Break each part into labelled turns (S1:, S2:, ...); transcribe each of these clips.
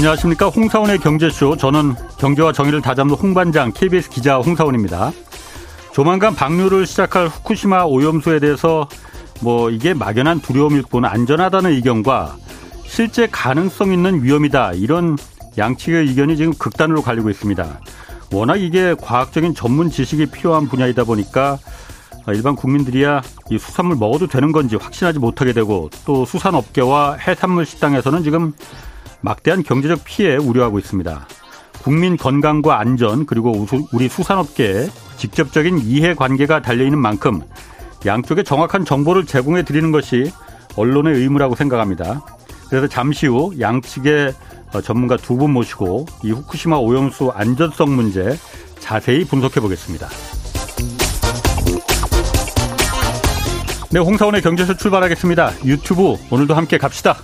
S1: 안녕하십니까. 홍사원의 경제쇼. 저는 경제와 정의를 다잡는 홍반장 KBS 기자 홍사원입니다. 조만간 방류를 시작할 후쿠시마 오염수에 대해서 뭐 이게 막연한 두려움일 뿐 안전하다는 의견과 실제 가능성 있는 위험이다. 이런 양측의 의견이 지금 극단으로 갈리고 있습니다. 워낙 이게 과학적인 전문 지식이 필요한 분야이다 보니까 일반 국민들이야 이 수산물 먹어도 되는 건지 확신하지 못하게 되고 또 수산업계와 해산물 식당에서는 지금 막대한 경제적 피해 우려하고 있습니다. 국민 건강과 안전 그리고 우리 수산업계에 직접적인 이해관계가 달려있는 만큼 양쪽에 정확한 정보를 제공해 드리는 것이 언론의 의무라고 생각합니다. 그래서 잠시 후 양측의 전문가 두 분 모시고 이 후쿠시마 오염수 안전성 문제 자세히 분석해 보겠습니다. 네, 홍사원의 경제쇼 출발하겠습니다. 유튜브 오늘도 함께 갑시다.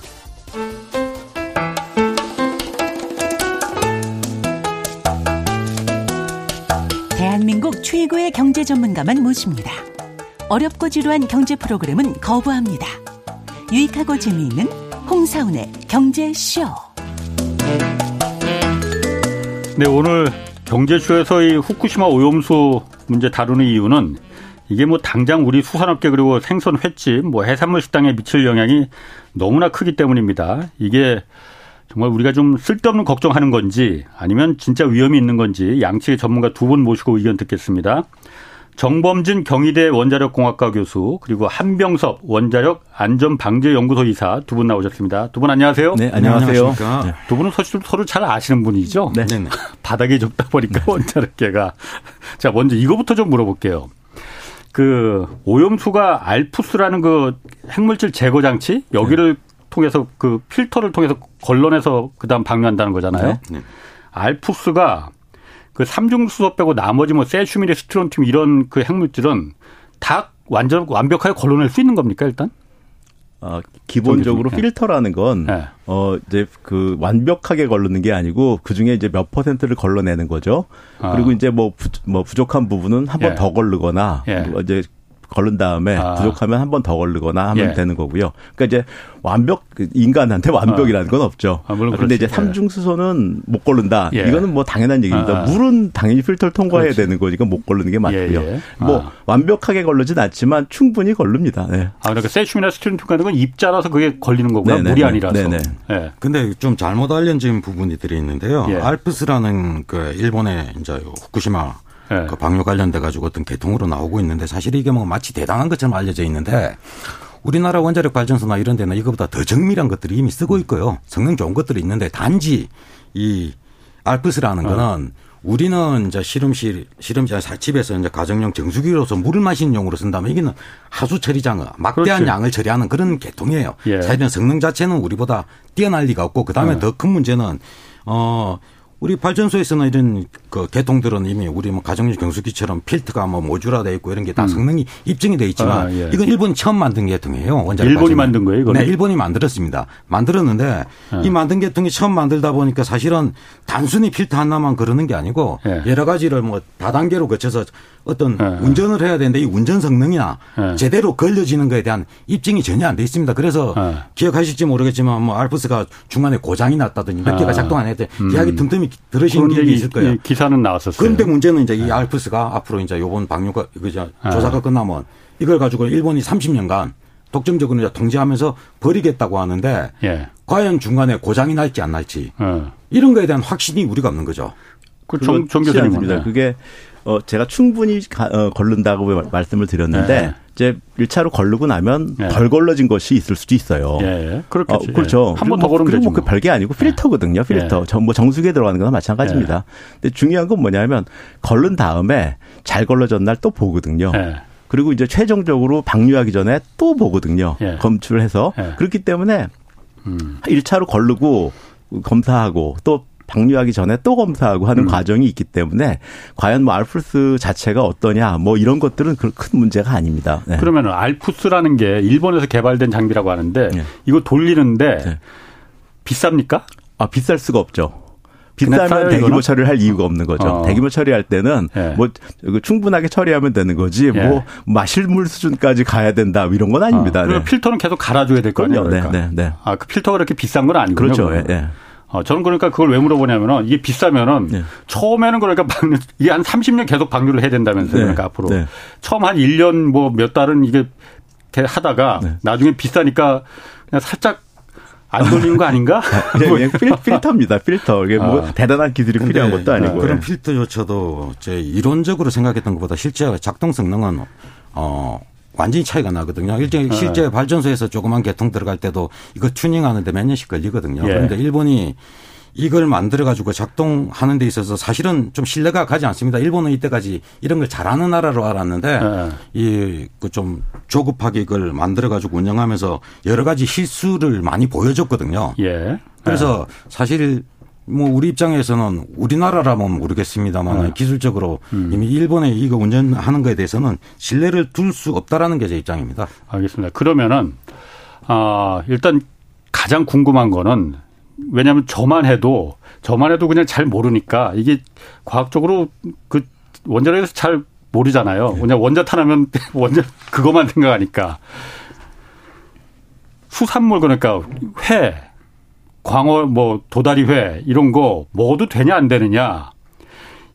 S2: 대한민국 최고의 경제 전문가만 모십니다. 어렵고 지루한 경제 프로그램은 거부합니다. 유익하고 재미있는 홍사운의 경제쇼.
S1: 네, 오늘 경제쇼에서 이 후쿠시마 오염수 문제 다루는 이유는 이게 뭐 당장 우리 수산업계 그리고 생선 횟집 뭐 해산물 식당에 미칠 영향이 너무나 크기 때문입니다. 이게 정말 우리가 좀 쓸데없는 걱정하는 건지 아니면 진짜 위험이 있는 건지 양측의 전문가 두 분 모시고 의견 듣겠습니다. 정범진 경희대 원자력공학과 교수 그리고 한병섭 원자력 안전방재연구소 이사 두 분 나오셨습니다. 두 분 안녕하세요.
S3: 네, 안녕하세요.
S1: 네. 두 분은 사실 서로 잘 아시는 분이죠.
S3: 네. 네.
S1: 바닥에 적다 보니까 네. 원자력계가 자 먼저 이거부터 좀 물어볼게요. 그 오염수가 알프스라는 그 핵물질 제거 장치 여기를 네. 통해서 그 필터를 통해서 걸러내서 그다음 방류한다는 거잖아요. 네. 네. 알프스가 그 삼중 수소 빼고 나머지 뭐 세슈미리 스트론튬 이런 그 핵물질은 다 완전 완벽하게 걸러낼 수 있는 겁니까 일단?
S3: 어, 기본적으로 필터라는 건, 네. 어, 이제 그 완벽하게 걸르는 게 아니고 그 중에 이제 몇 퍼센트를 걸러내는 거죠. 아. 그리고 이제 뭐, 부, 뭐 부족한 부분은 한 번더 예. 걸르거나 예. 뭐 이제 걸른 다음에 아. 부족하면 한 번 더 걸르거나 하면 예. 되는 거고요. 그러니까 이제 완벽 그 인간한테 완벽이라는 건 없죠. 아, 물론 그런데 이제 삼중 수소는 못 걸른다. 예. 이거는 뭐 당연한 얘기입니다. 아. 물은 당연히 필터를 통과해야 그렇지. 되는 거니까 못 걸르는 게 맞고요. 예, 예. 뭐 아. 완벽하게 걸르진 않지만 충분히 걸릅니다. 네.
S1: 아 그러니까 세슘이나 스트론튬 같은 건 입자라서 그게 걸리는 거구나. 네네. 물이 아니라서. 네네.
S4: 네. 근데 좀 잘못 알려진 부분들이 있는데요. 예. ALPS라는 그 일본의 이제 후쿠시마 네. 그 방류 관련돼 가지고 어떤 계통으로 나오고 있는데 사실 이게 뭐 마치 대단한 것처럼 알려져 있는데 우리나라 원자력 발전소나 이런 데는 이거보다 더 정밀한 것들이 이미 쓰고 있고요. 성능 좋은 것들이 있는데 단지 이 알프스라는 어. 거는 우리는 이제 실험실, 실험실, 집에서 이제 가정용 정수기로서 물을 마시는 용으로 쓴다면 이게는 하수 처리장어, 막대한 그렇지. 양을 처리하는 그런 계통이에요. 예. 사실은 성능 자체는 우리보다 뛰어날 리가 없고 그 다음에 예. 더큰 문제는 어, 우리 발전소에서는 이런 그 개통들은 이미 우리 뭐 가정용 경수기처럼 필터가 뭐 모듈화돼 있고 이런 게다 음. 성능이 입증이 돼 있지만 아, 예. 이건 일본이 처음 만든 계통이에요.
S1: 원자력 일본이 발전. 만든 거예요, 이거는?
S4: 네, 일본이 만들었습니다. 만들었는데 예. 이 만든 계통이 처음 만들다 보니까 사실은 단순히 필터 하나만 그러는 게 아니고 예. 여러 가지를 뭐 다단계로 거쳐서 어떤 예. 운전을 해야 되는데 이 운전 성능이나 예. 제대로 걸려지는 것에 대한 입증이 전혀 안 돼 있습니다. 그래서 예. 기억하실지 모르겠지만 뭐 알프스가 중간에 고장이 났다든지 몇 개가 아. 작동 안 했대 음. 이야기 틈틈이 들으신 기억이 있을 거예요.
S1: 기사는 나왔었어요.
S4: 그런데 문제는 이제 이 알프스가 앞으로 이제 요번 방류가 그저 조사가 끝나면 이걸 가지고 일본이 30년간 독점적으로 이제 통제하면서 버리겠다고 하는데 예. 과연 중간에 고장이 날지 안 날지 예. 이런 거에 대한 확신이 우리가 없는 거죠.
S3: 그 정, 정 교수님입니다. 그게 어 제가 충분히 가, 어, 걸른다고 말씀을 드렸는데 네. 이제 1차로 걸르고 나면 네. 덜 걸러진 것이 있을 수도 있어요. 예,
S1: 그렇겠지.
S3: 어, 그렇죠.
S1: 한 번더 걸으면
S3: 그리고 뭐그 별게 아니고 필터거든요. 필터. 예. 뭐 정수기에 들어가는 거나 마찬가지입니다. 근데 중요한 건 뭐냐면 걸른 다음에 잘 걸러졌 날 또 보거든요. 그리고 이제 최종적으로 방류하기 전에 또 보거든요. 검출을 해서. 그렇기 때문에 음. 1차로 걸르고 검사하고 또 방류하기 전에 또 검사하고 하는 음. 과정이 있기 때문에 과연 뭐 알프스 자체가 어떠냐 뭐 이런 것들은 큰 문제가 아닙니다.
S1: 네. 그러면 알프스라는 게 일본에서 개발된 장비라고 하는데 네. 이거 돌리는데 네. 비쌉니까?
S3: 아 비쌀 수가 없죠. 비싸면 대규모 처리를 할 이유가 없는 거죠. 어. 대규모 처리할 때는 예. 뭐 충분하게 처리하면 되는 거지 예. 뭐 마실물 수준까지 가야 된다 이런 건 아닙니다.
S1: 어. 그리고 네. 필터는 계속 갈아줘야 될 거 아니에요. 그러니까. 네, 네, 네. 아그 필터가 그렇게 비싼 건 아니군요.
S3: 그렇죠. 예, 예.
S1: 어, 저는 그러니까 그걸 왜 물어보냐면은 이게 비싸면은 네. 처음에는 그러니까 방류, 이게 한 30년 계속 방류를 해야 된다면서요. 네. 그러니까 앞으로. 네. 처음 한 1년 뭐 몇 달은 이게 하다가 네. 나중에 비싸니까 그냥 살짝 안 돌리는 거 아닌가?
S3: 뭐. 그냥 필, 필터입니다. 필터. 이게 뭐 아. 대단한 기술이 필요한 것도 아니고.
S4: 그런 필터조차도 제 이론적으로 생각했던 것보다 실제 작동 성능은 어 완전히 차이가 나거든요. 일제 네. 실제 발전소에서 조그만 개통 들어갈 때도 이거 튜닝하는데 몇 년씩 걸리거든요. 예. 그런데 일본이 이걸 만들어 가지고 작동하는 데 있어서 사실은 좀 신뢰가 가지 않습니다. 일본은 이때까지 이런 걸 잘하는 나라로 알았는데 네. 이그 좀 조급하게 이걸 만들어 가지고 운영하면서 여러 가지 실수를 많이 보여줬거든요. 예. 그래서 네. 사실 뭐 우리 입장에서는 우리나라라면 모르겠습니다만 네. 기술적으로 음. 이미 일본에 이거 운전하는 거에 대해서는 신뢰를 둘 수 없다라는 게 제 입장입니다.
S1: 알겠습니다. 그러면은 아 일단 가장 궁금한 거는 왜냐하면 저만 해도 저만 해도 그냥 잘 모르니까 이게 과학적으로 그 원자력에서 잘 모르잖아요. 네. 그냥 원자 탄하면 원자 그것만 생각하니까 수산물 그러니까 회, 광어, 뭐 도다리 회 이런 거 먹어도 되냐 안 되느냐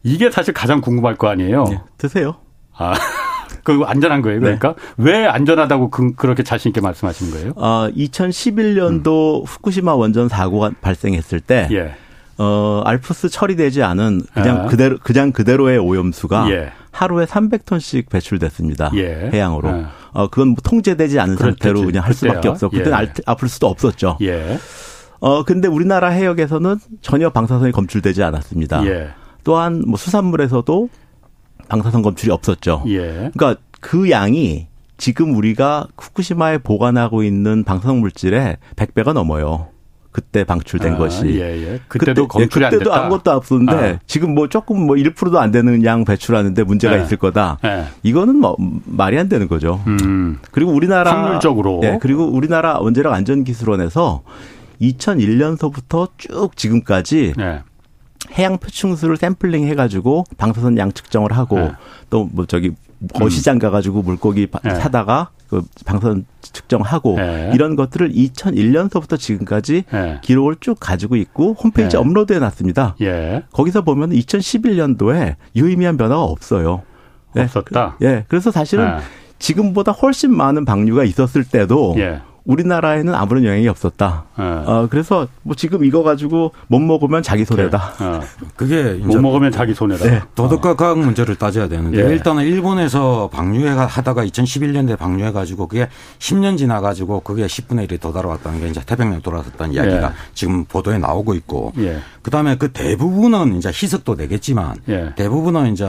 S1: 이게 사실 가장 궁금할 거 아니에요. 네,
S3: 드세요.
S1: 아. 그 안전한 거예요. 그러니까 네. 왜 안전하다고 그, 렇게 자신 있게 말씀하시는 거예요?
S3: 어, 2011년도 음. 후쿠시마 원전 사고가 발생했을 때 예. 어, 알프스 처리되지 않은 그냥 아. 그대로 그냥 그대로의 오염수가 예. 하루에 300톤씩 배출됐습니다. 예. 해양으로. 아. 어, 그건 뭐 통제되지 않은 그렇겠지. 상태로 그냥 할 수밖에 없어. 그때는 예. 아플 수도 없었죠. 예. 어, 근데 우리나라 해역에서는 전혀 방사선이 검출되지 않았습니다. 예. 또한 뭐 수산물에서도 방사선 검출이 없었죠. 예. 그러니까 그 양이 지금 우리가 후쿠시마에 보관하고 있는 방사성 물질의 100배가 넘어요. 그때 방출된 아, 것이. 예, 예.
S1: 그때도 그때, 검출이
S3: 예, 그때도 아무것도 없었는데 아. 지금 뭐 조금 뭐 1%도 안 되는 양 배출하는데 문제가 예. 있을 거다. 예. 이거는 뭐 말이 안 되는 거죠. 음. 그리고 우리나라
S1: 확률적으로.
S3: 예, 그리고 우리나라 원자력 안전기술원에서 2001년서부터 쭉 지금까지 예. 해양 표층수를 샘플링 해가지고 방사선 양 측정을 하고 네. 또뭐 저기 거시장 가가지고 물고기 네. 사다가 그 방사선 측정하고 네. 이런 것들을 2001년서부터 지금까지 네. 기록을 쭉 가지고 있고 홈페이지에 네. 업로드해 놨습니다. 예. 거기서 보면 2011년도에 유의미한 변화가 없어요.
S1: 네. 없었다.
S3: 예. 그래서 사실은 네. 지금보다 훨씬 많은 방류가 있었을 때도 예. 우리나라에는 아무런 영향이 없었다. 네. 어, 그래서 뭐 지금 이거 가지고 못 먹으면 자기 손해다. 네. 어.
S1: 그게 못 먹으면 자기 손해다. 네.
S4: 도덕과 과학 문제를 따져야 되는데 예. 일단은 일본에서 방류해 하다가 2011년도에 방류해 가지고 그게 10년 지나 가지고 그게 10분의 1이 도달아왔다는 게 이제 태평양 돌아섰다는 이야기가 예. 지금 보도에 나오고 있고 예. 그다음에 그 대부분은 이제 희석도 되겠지만 예. 대부분은 이제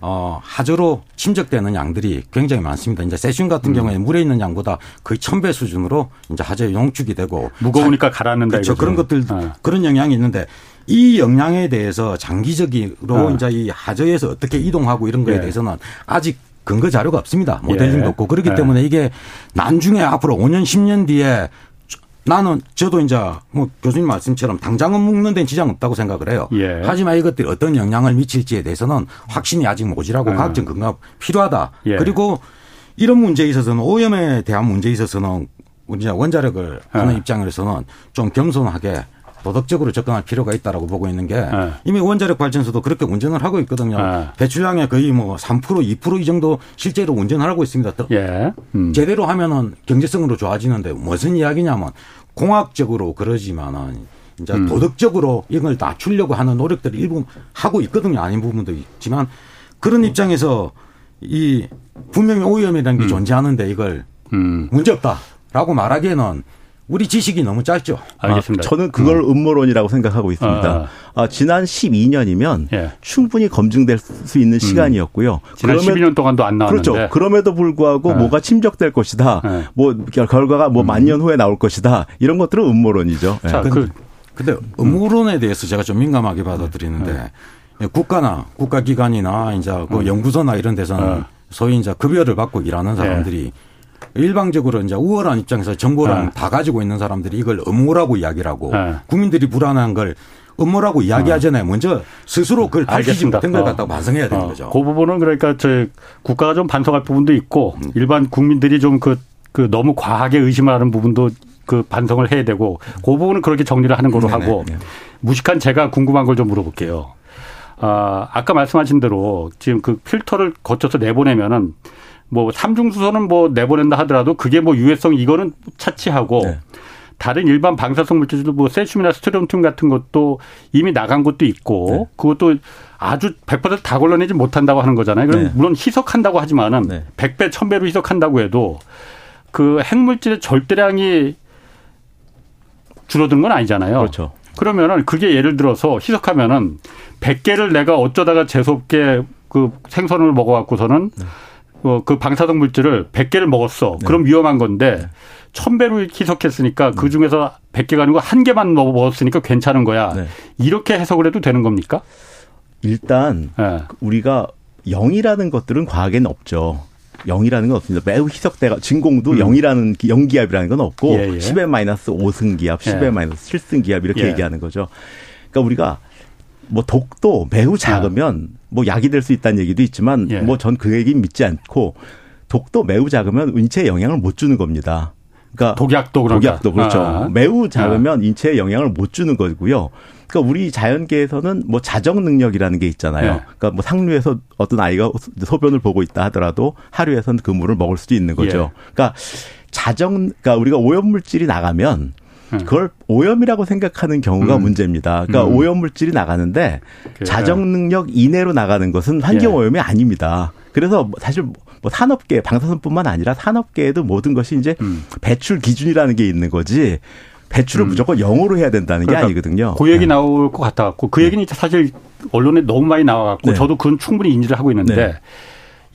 S4: 어, 하저로 침적되는 양들이 굉장히 많습니다. 이제 세슘 같은 음. 경우에 물에 있는 양보다 거의 천 배 수준으로 이제 하저에 용축이 되고
S1: 무거우니까 가라앉는다.
S4: 그렇죠. 그런 것들 어. 그런 영향이 있는데 이 영향에 대해서 장기적으로 어. 이제 이 하저에서 어떻게 이동하고 이런 거에 예. 대해서는 아직 근거 자료가 없습니다. 모델링도 예. 없고 그렇기 예. 때문에 이게 나중에 앞으로 5년 10년 뒤에 나는 저도 이제 뭐 교수님 말씀처럼 당장은 묶는 데는 지장 없다고 생각을 해요. 예. 하지만 이것들이 어떤 영향을 미칠지에 대해서는 확신이 아직 모자라고 아. 과학적 근거가 필요하다. 예. 그리고 이런 문제에 있어서는 오염에 대한 문제에 있어서는 이제 원자력을 하는 아. 입장에서는 좀 겸손하게 도덕적으로 접근할 필요가 있다라고 보고 있는 게 네. 이미 원자력 발전소도 그렇게 운전을 하고 있거든요. 네. 배출량의 거의 뭐 3% 2%이 정도 실제로 운전을 하고 있습니다. 예. 음. 제대로 하면은 경제성으로 좋아지는데 무슨 이야기냐면 공학적으로 그러지만은 이제 음. 도덕적으로 이걸 낮추려고 하는 노력들을 일부 하고 있거든요. 아닌 부분도 있지만 그런 입장에서 이 분명히 오염이라는 게 음. 존재하는데 이걸 음. 문제 없다라고 말하기에는 우리 지식이 너무 짧죠.
S3: 알겠습니다. 아, 저는 그걸 음. 음모론이라고 생각하고 있습니다. 아, 아, 지난 12년이면 예. 충분히 검증될 수 있는 음. 시간이었고요.
S1: 지난 그럼에, 12년 동안도 안 나왔는데.
S3: 그렇죠. 그럼에도 불구하고 예. 뭐가 침적될 것이다. 예. 뭐 결과가 뭐 음. 만년 후에 나올 것이다. 이런 것들은 음모론이죠.
S4: 자, 예. 그, 근데 음모론에 대해서 제가 좀 민감하게 받아들이는데 예. 국가나 국가기관이나 이제 그 음. 연구소나 이런 데서는 어. 소위 이제 급여를 받고 일하는 사람들이 일방적으로 이제 우월한 입장에서 정보를 네. 다 가지고 있는 사람들이 이걸 음모라고 이야기를 하고 네. 국민들이 불안한 걸 음모라고 이야기하잖아요. 먼저 스스로 그걸 밝히지 못한 걸 갖다가 반성해야 되는 어. 거죠.
S1: 그 부분은 그러니까 저 국가가 좀 반성할 부분도 있고 음. 일반 국민들이 좀그 그 너무 과하게 의심하는 부분도 그 반성을 해야 되고 그 부분은 그렇게 정리를 하는 걸로 하고 무식한 제가 궁금한 걸 좀 물어볼게요. 아, 아까 말씀하신 대로 지금 그 필터를 거쳐서 내보내면은 뭐 삼중수소는 뭐 내보낸다 하더라도 그게 뭐 유해성 이거는 차치하고 네. 다른 일반 방사성 물질도 뭐 세슘이나 스테론튬 같은 것도 이미 나간 것도 있고 네. 그것도 아주 100%다 걸러내지 못한다고 하는 거잖아요. 그럼 네. 물론 희석한다고 하지만은 네. 100배, 1000배로 희석한다고 해도 그 핵물질의 절대량이 줄어든 건 아니잖아요.
S3: 그렇죠.
S1: 그러면은 그게 예를 들어서 희석하면은 100개를 내가 어쩌다가 재수없게 그 생선을 먹어 갖고서는 네. 어, 그 방사성 물질을 100개를 먹었어. 네. 그럼 위험한 건데 1000배로 희석했으니까 그 중에서 100개가 아니고 한 개만 먹었으니까 괜찮은 거야. 네. 이렇게 해석을 해도 되는 겁니까?
S3: 일단 네. 우리가 0이라는 것들은 과학에는 없죠. 0이라는 건 없습니다. 매우 희석대가 진공도 음. 0이라는 영기압이라는 건 없고 예, 예. 10의 마이너스 5승 기압, 10의 예. 마이너스 7승 기압 이렇게 예. 얘기하는 거죠. 그러니까 우리가 뭐 독도 매우 작으면 뭐 약이 될 수 있다는 얘기도 있지만 예. 뭐전 그 얘기 믿지 않고 독도 매우 작으면 인체에 영향을 못 주는 겁니다.
S1: 그러니까 독약도 그러니까.
S3: 독약도 그렇죠. 아. 매우 작으면 아. 인체에 영향을 못 주는 거고요. 그러니까 우리 자연계에서는 뭐 자정 능력이라는 게 있잖아요. 네. 그러니까 뭐 상류에서 어떤 아이가 소변을 보고 있다 하더라도 하루에선 그 물을 먹을 수도 있는 거죠. 예. 그러니까 자정 그러니까 우리가 오염 물질이 나가면 음. 그걸 오염이라고 생각하는 경우가 음. 문제입니다. 그러니까 음. 오염 물질이 나가는데 그 자정 능력 이내로 나가는 것은 환경 예. 오염이 아닙니다. 그래서 사실 뭐 산업계 방사선뿐만 아니라 산업계에도 모든 것이 이제 음. 배출 기준이라는 게 있는 거지 배출을 음. 무조건 영어로 해야 된다는 그러니까 게 아니거든요.
S1: 그 얘기 네. 나올 것 같아 갖고 그 네. 얘기는 사실 언론에 너무 많이 나와 갖고 네. 저도 그건 충분히 인지를 하고 있는데 네.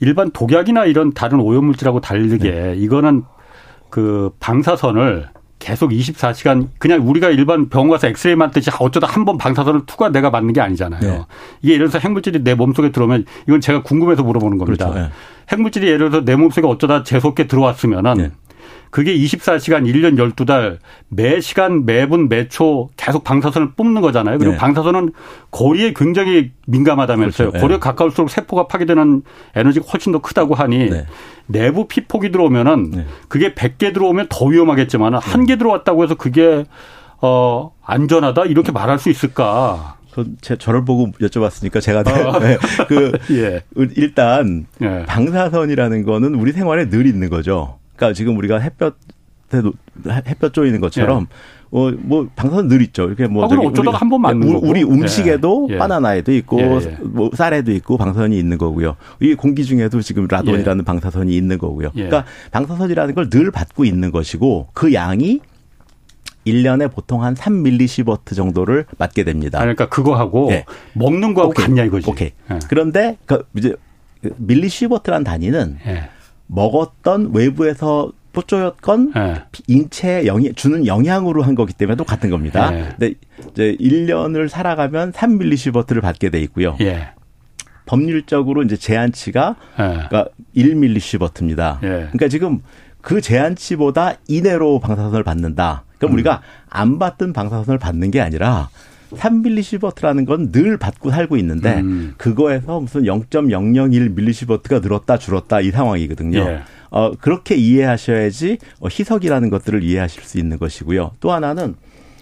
S1: 일반 독약이나 이런 다른 오염물질하고 다르게 네. 이거는 그 방사선을 계속 24시간 그냥 우리가 일반 병원 가서 엑스레이만 뜨지 어쩌다 한 번 방사선을 투가 내가 맞는 게 아니잖아요. 네. 이게 예를 들어서 핵물질이 내 몸속에 들어오면 이건 제가 궁금해서 물어보는 겁니다. 그렇죠. 네. 핵물질이 예를 들어서 내 몸속에 어쩌다 재수없게 들어왔으면은 네. 그게 24시간 1년 12달 매 시간 매분 매초 계속 방사선을 뿜는 거잖아요. 그리고 네. 방사선은 거리에 굉장히 민감하다면서요. 그렇죠. 거리에 네. 가까울수록 세포가 파괴되는 에너지가 훨씬 더 크다고 하니 네. 내부 피폭이 들어오면은 네. 그게 100개 들어오면 더 위험하겠지만 한개 네. 들어왔다고 해서 그게 어 안전하다 이렇게 말할 수 있을까?
S3: 제 저를 보고 여쭤봤으니까 제가 어. 네, 그 예. 일단 예. 방사선이라는 거는 우리 생활에 늘 있는 거죠. 그러니까 지금 우리가 햇볕 햇볕 쪼이는 것처럼 예. 어, 뭐 방사선 늘 있죠. 이렇게 뭐
S1: 아, 저기 어쩌다가 한번 맞는
S3: 거고. 우리 음식에도 예. 예. 바나나에도 있고 예, 예. 뭐 쌀에도 있고 방사선이 있는 거고요. 이 공기 중에도 지금 라돈이라는 예. 방사선이 있는 거고요. 그러니까 방사선이라는 걸 늘 받고 있는 것이고 그 양이 1년에 보통 한 3밀리시버트 정도를 맞게 됩니다.
S1: 아, 그러니까 그거하고 네. 먹는 거하고 오케이. 같냐 이거지.
S3: 오케이. 네. 그런데 그 이제 밀리시버트란 단위는 네. 먹었던 외부에서 포조였건 네. 인체에 영향 주는 영향으로 한 거기 때문에 똑같은 겁니다. 네. 근데 이제 1년을 살아가면 3밀리시버트를 받게 돼 있고요. 예. 법률적으로 이제 제한치가 예. 그러니까 1밀리시버트입니다. 예. 그러니까 지금 그 제한치보다 이내로 방사선을 받는다. 그럼 음. 우리가 안 받던 방사선을 받는 게 아니라 3밀리시버트라는 건 늘 받고 살고 있는데 음. 그거에서 무슨 0.001 밀리시버트가 늘었다 줄었다 이 상황이거든요. 예. 어, 그렇게 이해하셔야지 어, 희석이라는 것들을 이해하실 수 있는 것이고요. 또 하나는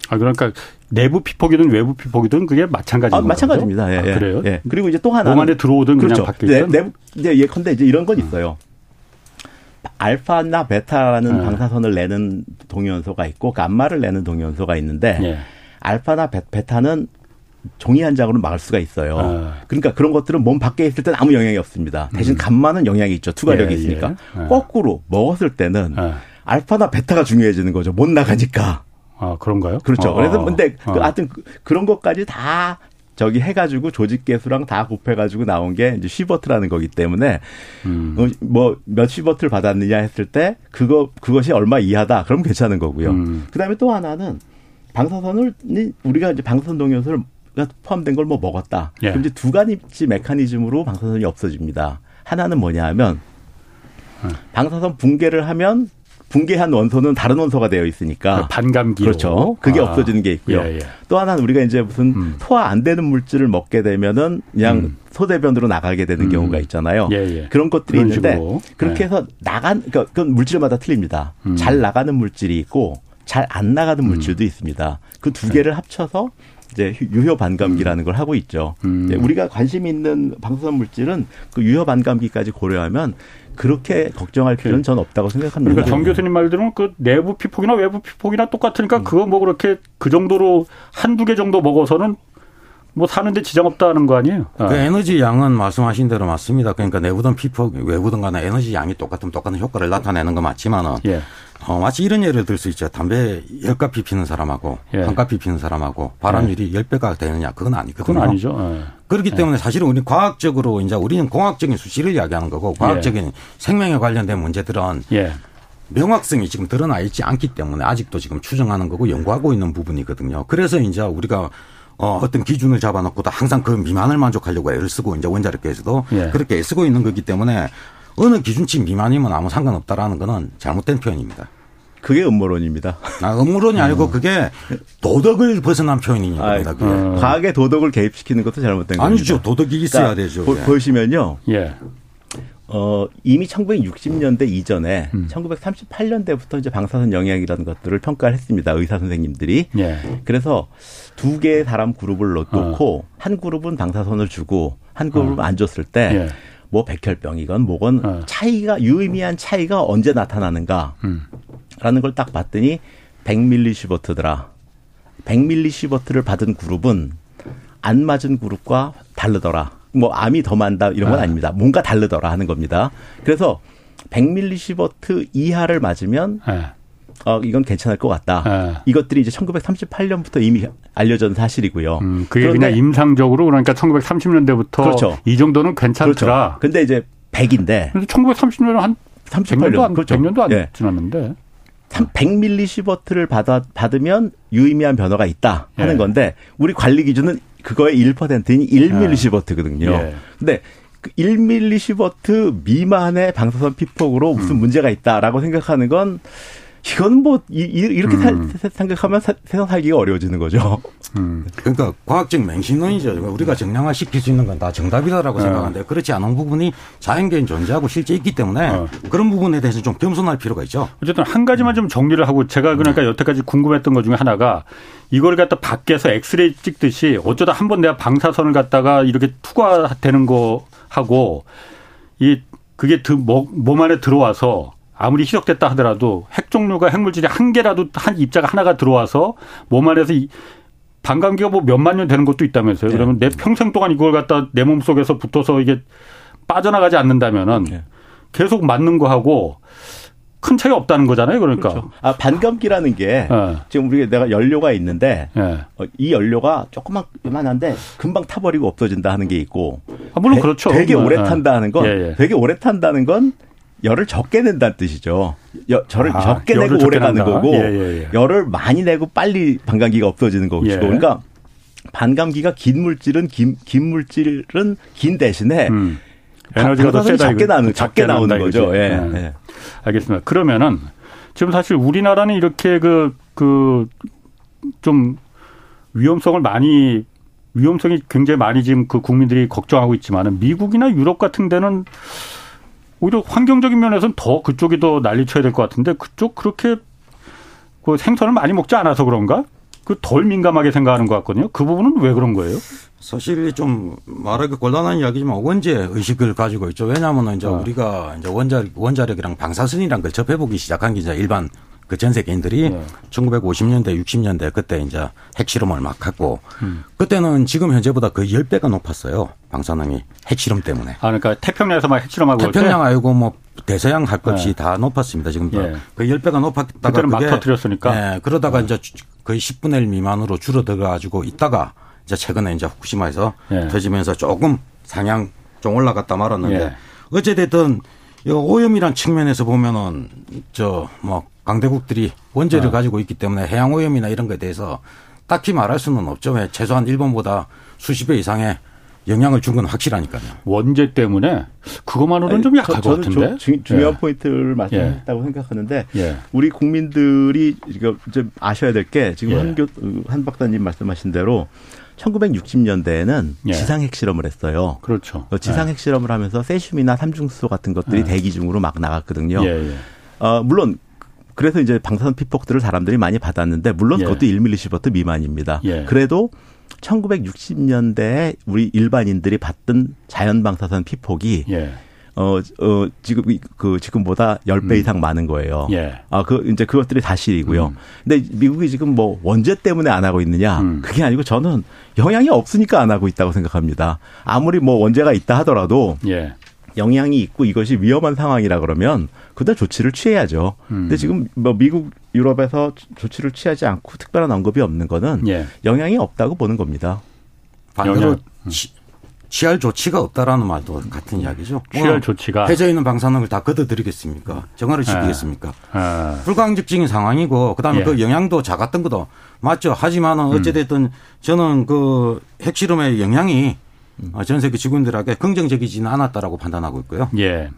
S1: 아 그러니까 내부 피폭이든 외부 피폭이든 그게 마찬가지인 아,
S3: 마찬가지입니다. 예, 아,
S1: 예, 그래요?
S3: 예. 그리고 이제 또 하나
S1: 몸 안에 들어오든 그렇죠. 그냥 바뀌든
S3: 네, 내부 이제 예컨대 이제 이런 건 있어요. 알파나 베타라는 네. 방사선을 내는 동위원소가 있고 감마를 내는 동위원소가 있는데 네. 알파나 베, 타는 종이 한 장으로 막을 수가 있어요. 아. 그러니까 그런 것들은 몸 밖에 있을 때는 아무 영향이 없습니다. 대신 음. 감마는 영향이 있죠. 투과력이 예, 있으니까. 예. 거꾸로 먹었을 때는 아. 알파나 베타가 중요해지는 거죠. 못 나가니까.
S1: 아, 그런가요?
S3: 그렇죠. 어, 그래서 근데 어. 그 하여튼 그런 것까지 다 저기 해가지고 조직 개수랑 다 곱해가지고 나온 게 이제 시버트라는 거기 때문에 음. 어, 뭐몇 시버트를 받았느냐 했을 때 그거 그것이 얼마 이하다 그럼 괜찮은 거고요. 음. 그다음에 또 하나는 방사선을 우리가 이제 방사선 동요소를 포함된 걸 뭐 먹었다. 예. 그럼 이제 두 가지 메커니즘으로 방사선이 없어집니다. 하나는 뭐냐 하면 예. 방사선 붕괴를 하면 붕괴한 원소는 다른 원소가 되어 있으니까
S1: 반감기
S3: 그렇죠. 그게 아. 없어지는 게 있고요. 예, 예. 또 하나는 우리가 이제 무슨 음. 소화 안 되는 물질을 먹게 되면은 그냥 음. 소대변으로 나가게 되는 음. 경우가 있잖아요. 예, 예. 그런 것들이 있는데 식으로. 그렇게 네. 해서 나간 그러니까 그건 물질마다 틀립니다. 음. 잘 나가는 물질이 있고 잘 안 나가는 물질도 음. 있습니다. 그 두 개를 합쳐서 이제 유효 반감기라는 음. 걸 하고 있죠. 음. 우리가 관심 있는 방사선 물질은 그 유효 반감기까지 고려하면 그렇게 걱정할 필요는 전 없다고 생각합니다.
S1: 그러니까 정 교수님 말대로는 그 내부 피폭이나 외부 피폭이나 똑같으니까 음. 그거 뭐 그렇게 그 정도로 한두 개 정도 먹어서는 뭐 사는데 지장 없다는 거 아니에요?
S4: 그 아. 에너지 양은 말씀하신 대로 맞습니다. 그러니까 내부든 피폭, 외부든 간에 에너지 양이 똑같으면 똑같은 효과를 나타내는 거 맞지만은 예. 어, 마치 이런 예를 들 수 있죠. 담배 열값 피피는 사람하고 예. 한값 피피는 사람하고 발암률이 예. 10배가 되느냐. 그건 아니거든요.
S1: 그건 아니죠. 예.
S4: 그렇기 예. 때문에 사실은 우리 과학적으로 이제 우리는 공학적인 수치를 이야기하는 거고 과학적인 예. 생명에 관련된 문제들은 예. 명확성이 지금 드러나 있지 않기 때문에 아직도 지금 추정하는 거고 연구하고 있는 부분이거든요. 그래서 이제 우리가 어, 어떤 기준을 잡아놓고도 항상 그 미만을 만족하려고 애를 쓰고 이제 원자력계에서도 예. 그렇게 애쓰고 있는 거기 때문에 어느 기준치 미만이면 아무 상관없다라는 거는 잘못된 표현입니다.
S3: 그게 음모론입니다.
S4: 아, 음모론이 아니고 그게 도덕을 벗어난 표현인 겁니다. 아,
S3: 어. 과학의 도덕을 개입시키는 것도 잘못된
S4: 거죠. 아니죠. 도덕이 있어야 그러니까 되죠.
S3: 보, 예. 보시면요. 예. 어, 이미 1960년대 이전에 음. 1938년대부터 이제 방사선 영향이라는 것들을 평가를 했습니다. 의사 선생님들이. 예. 그래서 두 개의 사람 그룹을 놓고 어. 한 그룹은 방사선을 주고 한 그룹은 어. 안 줬을 때 예. 뭐 백혈병이건 뭐건 어. 차이가 유의미한 차이가 언제 나타나는가 음. 라는 걸딱 봤더니 100밀리시버트더라. 100밀리시버트를 받은 그룹은 안 맞은 그룹과 다르더라. 뭐 암이 더 많다 이런 건 아. 아닙니다. 뭔가 다르더라 하는 겁니다. 그래서 100밀리시버트 이하를 맞으면 아. 어, 이건 괜찮을 것 같다. 네. 이것들이 이제 1938년부터 이미 알려진 사실이고요. 음,
S1: 그게 그냥 임상적으로 그러니까 1930년대부터 그렇죠. 이 정도는 괜찮더라.
S3: 그렇죠. 근데 이제 100인데.
S1: 1930년은 한 38년, 100년도 안, 그렇죠. 100년도 안 네. 지났는데.
S3: 100밀리시버트를 받아, 받으면 유의미한 변화가 있다 하는 예. 건데 우리 관리 기준은 그거의 1%인 1밀리시버트거든요. 예. 근데 그 1밀리시버트 미만의 방사선 피폭으로 무슨 음. 문제가 있다라고 생각하는 건 이건 뭐 이, 이렇게 음. 생각하면 사, 세상 살기가 어려워지는 거죠.
S4: 음. 그러니까 과학적 맹신론이죠. 우리가 정량화 시킬 수 있는 건 다 정답이다라고 어. 생각하는데 그렇지 않은 부분이 자연계인 존재하고 실제 있기 때문에 어. 그런 부분에 대해서 좀 겸손할 필요가 있죠.
S1: 어쨌든 한 가지만 좀 정리를 하고 제가 그러니까 네. 여태까지 궁금했던 것 중에 하나가 이걸 갖다 밖에서 엑스레이 찍듯이 어쩌다 한 번 내가 방사선을 갖다가 이렇게 투과되는 거 하고 이 그게 몸 안에 들어와서 아무리 희석됐다 하더라도 핵 종류가 핵물질이 한 개라도 한 입자가 하나가 들어와서 몸 안에서 반감기가 뭐 몇만 년 되는 것도 있다면서요. 네. 그러면 내 평생 동안 이걸 갖다 내 몸 속에서 붙어서 이게 빠져나가지 않는다면은 네. 계속 맞는 거 하고 큰 차이 없다는 거잖아요. 그러니까. 그렇죠.
S3: 아, 반감기라는 게 네. 지금 우리가 내가 연료가 있는데 네. 이 연료가 조그만 요만한데 금방 타버리고 없어진다 하는 게 있고.
S1: 아, 물론 그렇죠.
S3: 되게 오래 네. 탄다 하는 건 예, 예. 되게 오래 탄다는 건 열을 적게 낸다는 뜻이죠. 여, 저를 아, 적게 내고 오래 가는 거고 예, 예, 예. 열을 많이 내고 빨리 반감기가 없어지는 거고. 예. 그러니까 반감기가 긴 물질은 긴, 긴 물질은 긴 대신에 음. 에너지가 더 세다 적게 나는 적게 나오는 거죠. 예. 네.
S1: 알겠습니다. 그러면은 지금 사실 우리나라는 이렇게 그 그 좀 위험성을 많이 위험성이 굉장히 많이 지금 그 국민들이 걱정하고 있지만은 미국이나 유럽 같은 데는 오히려 환경적인 면에서는 더 그쪽이 더 난리쳐야 될 것 같은데 그쪽 그렇게 그 생선을 많이 먹지 않아서 그런가? 그 덜 민감하게 생각하는 것 같거든요. 그 부분은 왜 그런 거예요?
S4: 사실 좀 말하기 곤란한 이야기지만 원죄 의식을 가지고 있죠. 왜냐하면 이제 어. 우리가 이제 원자력, 원자력이랑 방사선이란 걸 접해보기 시작한 게 이제 일반 그 전 세계인들이 네. 1950년대, 60년대 그때 이제 핵실험을 막 했고 음. 그때는 지금 현재보다 거의 10배가 높았어요. 방사능이 핵실험 때문에. 아,
S1: 그러니까 태평양에서 막 핵실험하고
S4: 태평양 아니고 뭐 대서양 할 것이 네. 다 높았습니다. 지금 예. 거의 10배가 높았다가
S1: 그때는 막 터뜨렸으니까.
S4: 예. 그러다가 네. 이제 거의 10분의 1 미만으로 줄어들어 가지고 있다가 이제 최근에 이제 후쿠시마에서 예. 터지면서 조금 상향 좀 올라갔다 말았는데 예. 어찌 됐든 오염이란 측면에서 보면은 저 뭐 강대국들이 원재를 어. 가지고 있기 때문에 해양 오염이나 이런 것에 대해서 딱히 말할 수는 없죠. 최소한 일본보다 수십 배 이상의 영향을 준 건 확실하니까요.
S1: 원재 때문에 그것만으로는 아니, 좀 약할 저, 것 같은데.
S3: 주, 중요한 예. 포인트를 말씀하셨다고 예. 생각하는데 예. 우리 국민들이 좀 아셔야 될 게 지금 예. 한교 한 박사님 말씀하신 대로 1960년대에는 예. 지상 핵 실험을 했어요.
S1: 그렇죠.
S3: 지상 예. 핵실험을 하면서 세슘이나 삼중수소 같은 것들이 예. 대기 중으로 막 나갔거든요. 예, 예. 어, 물론 그래서 이제 방사선 피폭들을 사람들이 많이 받았는데 물론 예. 그것도 1밀리시버트 미만입니다. 예. 그래도 1960년대에 우리 일반인들이 받던 자연 방사선 피폭이 예. 어, 어, 지금, 그, 지금보다 10배 음. 이상 많은 거예요. 예. 아, 그, 이제 그것들이 사실이고요. 음. 근데 미국이 지금 뭐 원죄 때문에 안 하고 있느냐? 음. 그게 아니고 저는 영향이 없으니까 안 하고 있다고 생각합니다. 아무리 뭐 원죄가 있다 하더라도. 예. 영향이 있고 이것이 위험한 상황이라 그러면 그다 조치를 취해야죠. 음. 근데 지금 뭐 미국, 유럽에서 조치를 취하지 않고 특별한 언급이 없는 거는 예. 영향이 없다고 보는 겁니다.
S4: 반대로 음. 취할 조치가 없다라는 말도 같은 이야기죠.
S1: 취할 조치가
S4: 해져 있는 방사능을 다 걷어들이겠습니까? 정화를 시키겠습니까? 에. 에. 불가항적인 상황이고 그다음에 예. 그 영향도 작았던 것도 맞죠. 하지만은 음. 어찌됐든 저는 그 핵실험의 영향이 어, 전 세계 직원들에게 긍정적이지는 않았다라고 판단하고 있고요. 예.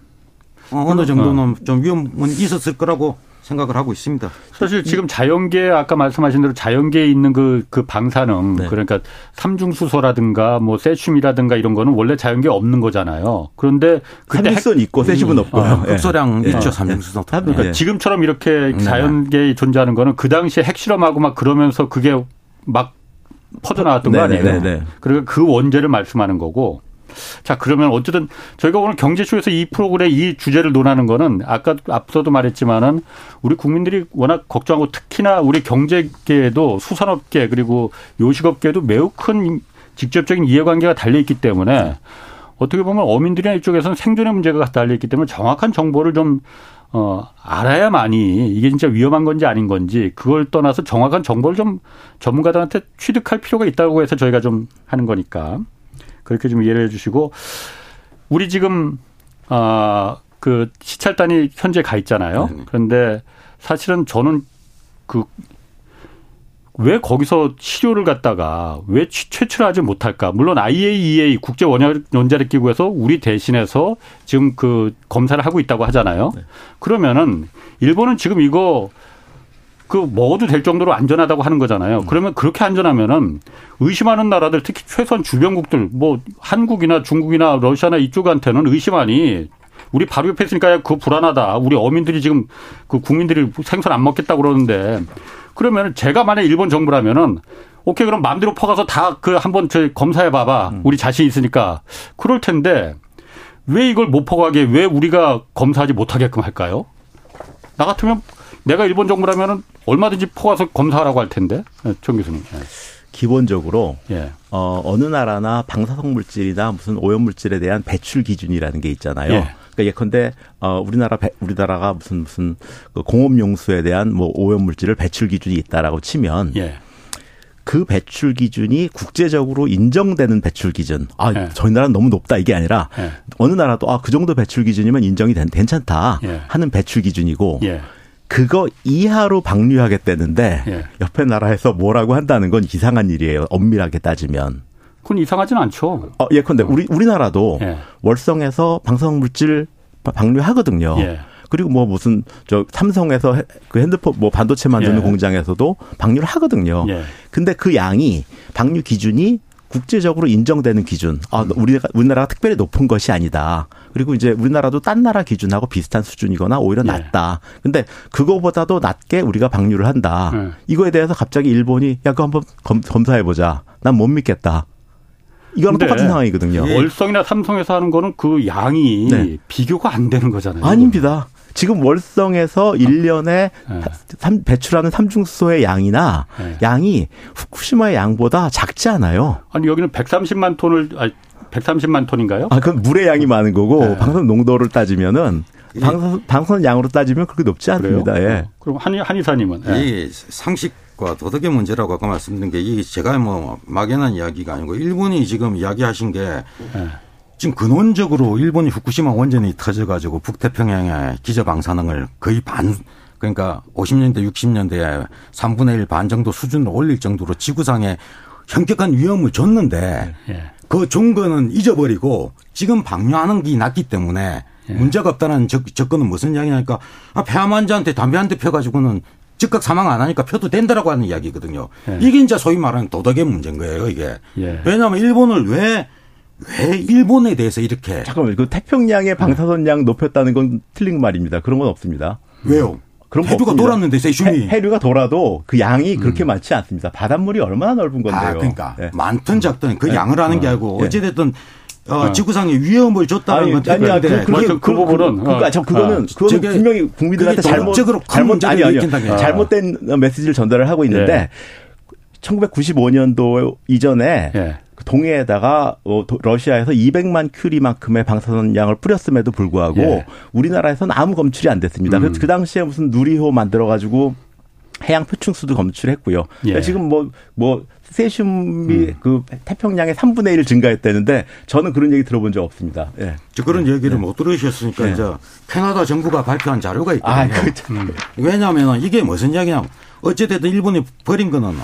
S4: 어, 어느 정도는 어. 좀 위험은 있었을 거라고 생각을 하고 있습니다.
S1: 사실 지금 자연계 아까 말씀하신 대로 자연계에 있는 그, 그 방사능 네. 그러니까 삼중수소라든가 뭐 세슘이라든가 이런 거는 원래 자연계에 없는 거잖아요. 그런데
S3: 그때 삼중수는 있고 세슘은 음. 없고요. 어,
S4: 흡소량 네. 있죠 삼중수소.
S1: 네. 그러니까 네. 지금처럼 이렇게 자연계에 존재하는 거는 그 당시에 핵실험하고 막 그러면서 그게 막 퍼져나왔던 거 아니에요. 네네. 그러니까 그 원죄를 말씀하는 거고 자, 그러면 어쨌든 저희가 오늘 경제쇼에서 이 프로그램 이 주제를 논하는 거는 아까 앞서도 말했지만은 우리 국민들이 워낙 걱정하고 특히나 우리 경제계에도 수산업계 그리고 요식업계에도 매우 큰 직접적인 이해관계가 달려 있기 때문에 어떻게 보면 어민들이나 이쪽에서는 생존의 문제가 달려 있기 때문에 정확한 정보를 좀 어, 알아야만이 이게 진짜 위험한 건지 아닌 건지 그걸 떠나서 정확한 정보를 좀 전문가들한테 취득할 필요가 있다고 해서 저희가 좀 하는 거니까. 그렇게 좀 이해를 해주시고 우리 지금 아그 시찰단이 현재 가 있잖아요. 네 그런데 사실은 저는 그 왜 거기서 치료를 갖다가 왜 최출하지 못할까? 물론 IAEA 국제 원자력 기구에서 우리 대신해서 지금 그 검사를 하고 있다고 하잖아요. 네. 그러면은 일본은 지금 이거 그 먹어도 될 정도로 안전하다고 하는 거잖아요. 음. 그러면 그렇게 안전하면은 의심하는 나라들 특히 최소한 주변국들 뭐 한국이나 중국이나 러시아나 이쪽한테는 의심하니 우리 바로 옆에 있으니까 그 불안하다. 우리 어민들이 지금 그 국민들이 생선 안 먹겠다 그러는데 그러면 제가 만약 일본 정부라면은 오케이 그럼 마음대로 퍼가서 다 그 한번 저 검사해 봐봐. 음. 우리 자신 있으니까 그럴 텐데 왜 이걸 못 퍼가게 왜 우리가 검사하지 못하게끔 할까요? 나 같으면 내가 일본 정부라면은 얼마든지 포가서 검사하라고 할 텐데, 정 교수님. 예.
S3: 기본적으로 예. 어, 어느 나라나 방사성 물질이나 무슨 오염 물질에 대한 배출 기준이라는 게 있잖아요. 예. 그러니까 예컨대 어 우리나라 배, 우리나라가 무슨 무슨 그 공업 용수에 대한 뭐 오염 물질을 배출 기준이 있다라고 치면 예. 그 배출 기준이 국제적으로 인정되는 배출 기준. 아, 예. 저희 나라는 너무 높다 이게 아니라 예. 어느 나라도 아, 그 정도 배출 기준이면 인정이 된, 괜찮다 예. 하는 배출 기준이고 예. 그거 이하로 방류하겠다는데 예. 옆에 나라에서 뭐라고 한다는 건 이상한 일이에요. 엄밀하게 따지면.
S1: 그건 이상하지는 않죠.
S3: 어, 예컨대 우리 우리나라도 예. 월성에서 방사성 물질 방류하거든요. 예. 그리고 뭐 무슨 저 삼성에서 그 핸드폰 뭐 반도체 만드는 예. 공장에서도 방류를 하거든요. 예. 근데 그 양이 방류 기준이 국제적으로 인정되는 기준. 아, 음. 우리가 우리나라가 특별히 높은 것이 아니다. 그리고 이제 우리나라도 딴 나라 기준하고 비슷한 수준이거나 오히려 네. 낮다. 근데 그거보다도 낮게 우리가 방류를 한다. 네. 이거에 대해서 갑자기 일본이 야, 그거 한번 검, 사해 보자. 난 못 믿겠다. 이거랑 똑같은 상황이거든요.
S1: 월성이나 삼성에서 하는 거는 그 양이 네. 비교가 안 되는 거잖아요.
S3: 아닙니다. 지금 월성에서 1년에 네. 배출하는 삼중수소의 양이나 네. 양이 후쿠시마의 양보다 작지 않아요.
S1: 아니 여기는 130만 톤을 아니 130만 톤인가요?
S3: 아, 그건 물의 양이 많은 거고 네. 방사선 농도를 따지면은 방사선, 방사선 양으로 따지면 그렇게 높지 않습니다. 그래요? 예. 어.
S1: 그럼 한 한의사님은
S4: 예. 이 상식과 도덕의 문제라고 아까 말씀드린 게 이게 제가 뭐 막연한 이야기가 아니고 일본이 지금 이야기하신 게 예. 지금 근원적으로 일본이 후쿠시마 원전이 터져가지고 북태평양의 기저방사능을 거의 반 그러니까 50년대 60년대에 3분의 1 반 정도 수준으로 올릴 정도로 지구상에 현격한 위험을 줬는데 예. 그 종거는 잊어버리고 지금 방류하는 게 낫기 때문에 예. 문제가 없다는 적, 접근은 무슨 이야기냐니까 아, 폐암 환자한테 담배 한 대 펴가지고는 즉각 사망 안 하니까 펴도 된다라고 하는 이야기거든요. 예. 이게 이제 소위 말하는 도덕의 문제인 거예요, 이게. 예. 왜냐하면 일본을 왜, 왜 일본에 대해서 이렇게.
S3: 잠깐만요. 그 태평양의 방사선량 높였다는 건 틀린 말입니다. 그런 건 없습니다.
S4: 왜요? 그런 해류가 돌았는데 세슘이
S3: 해, 류가 돌아도 그 양이 그렇게 음. 많지 않습니다. 바닷물이 얼마나 넓은 건데요. 아,
S4: 그러니까 네. 많든 작든 그 네. 양을 하는 게 아니고 네. 어찌됐든 어, 지구상에 위험을 줬다는
S3: 아니,
S4: 건
S3: 아니야. 그, 그렇게 그, 그, 부분은 그러니까 저 그거는 어, 그거는 분명히 국민들한테 잘못 잘못 아니 아니 잘못된 메시지를 전달을 하고 있는데 네. 1995년도 이전에 네. 동해에다가 어, 러시아에서 200만 큐리만큼의 방사선량을 뿌렸음에도 불구하고 예. 우리나라에서는 아무 검출이 안 됐습니다. 음. 그래서 그 당시에 무슨 누리호 만들어 가지고 해양 표층수도 검출했고요. 예. 그러니까 지금 뭐뭐 뭐 세슘이 음. 그 태평양의 3분의 1 증가했다는데 저는 그런 얘기 들어본 적 없습니다. 예.
S4: 그런 얘기를 예. 못 들으셨으니까 예. 이제 캐나다 정부가 발표한 자료가 있거든요. 아, 그렇죠. 음. 왜냐하면 이게 무슨 이야기냐 어찌됐든 일본이 버린 거는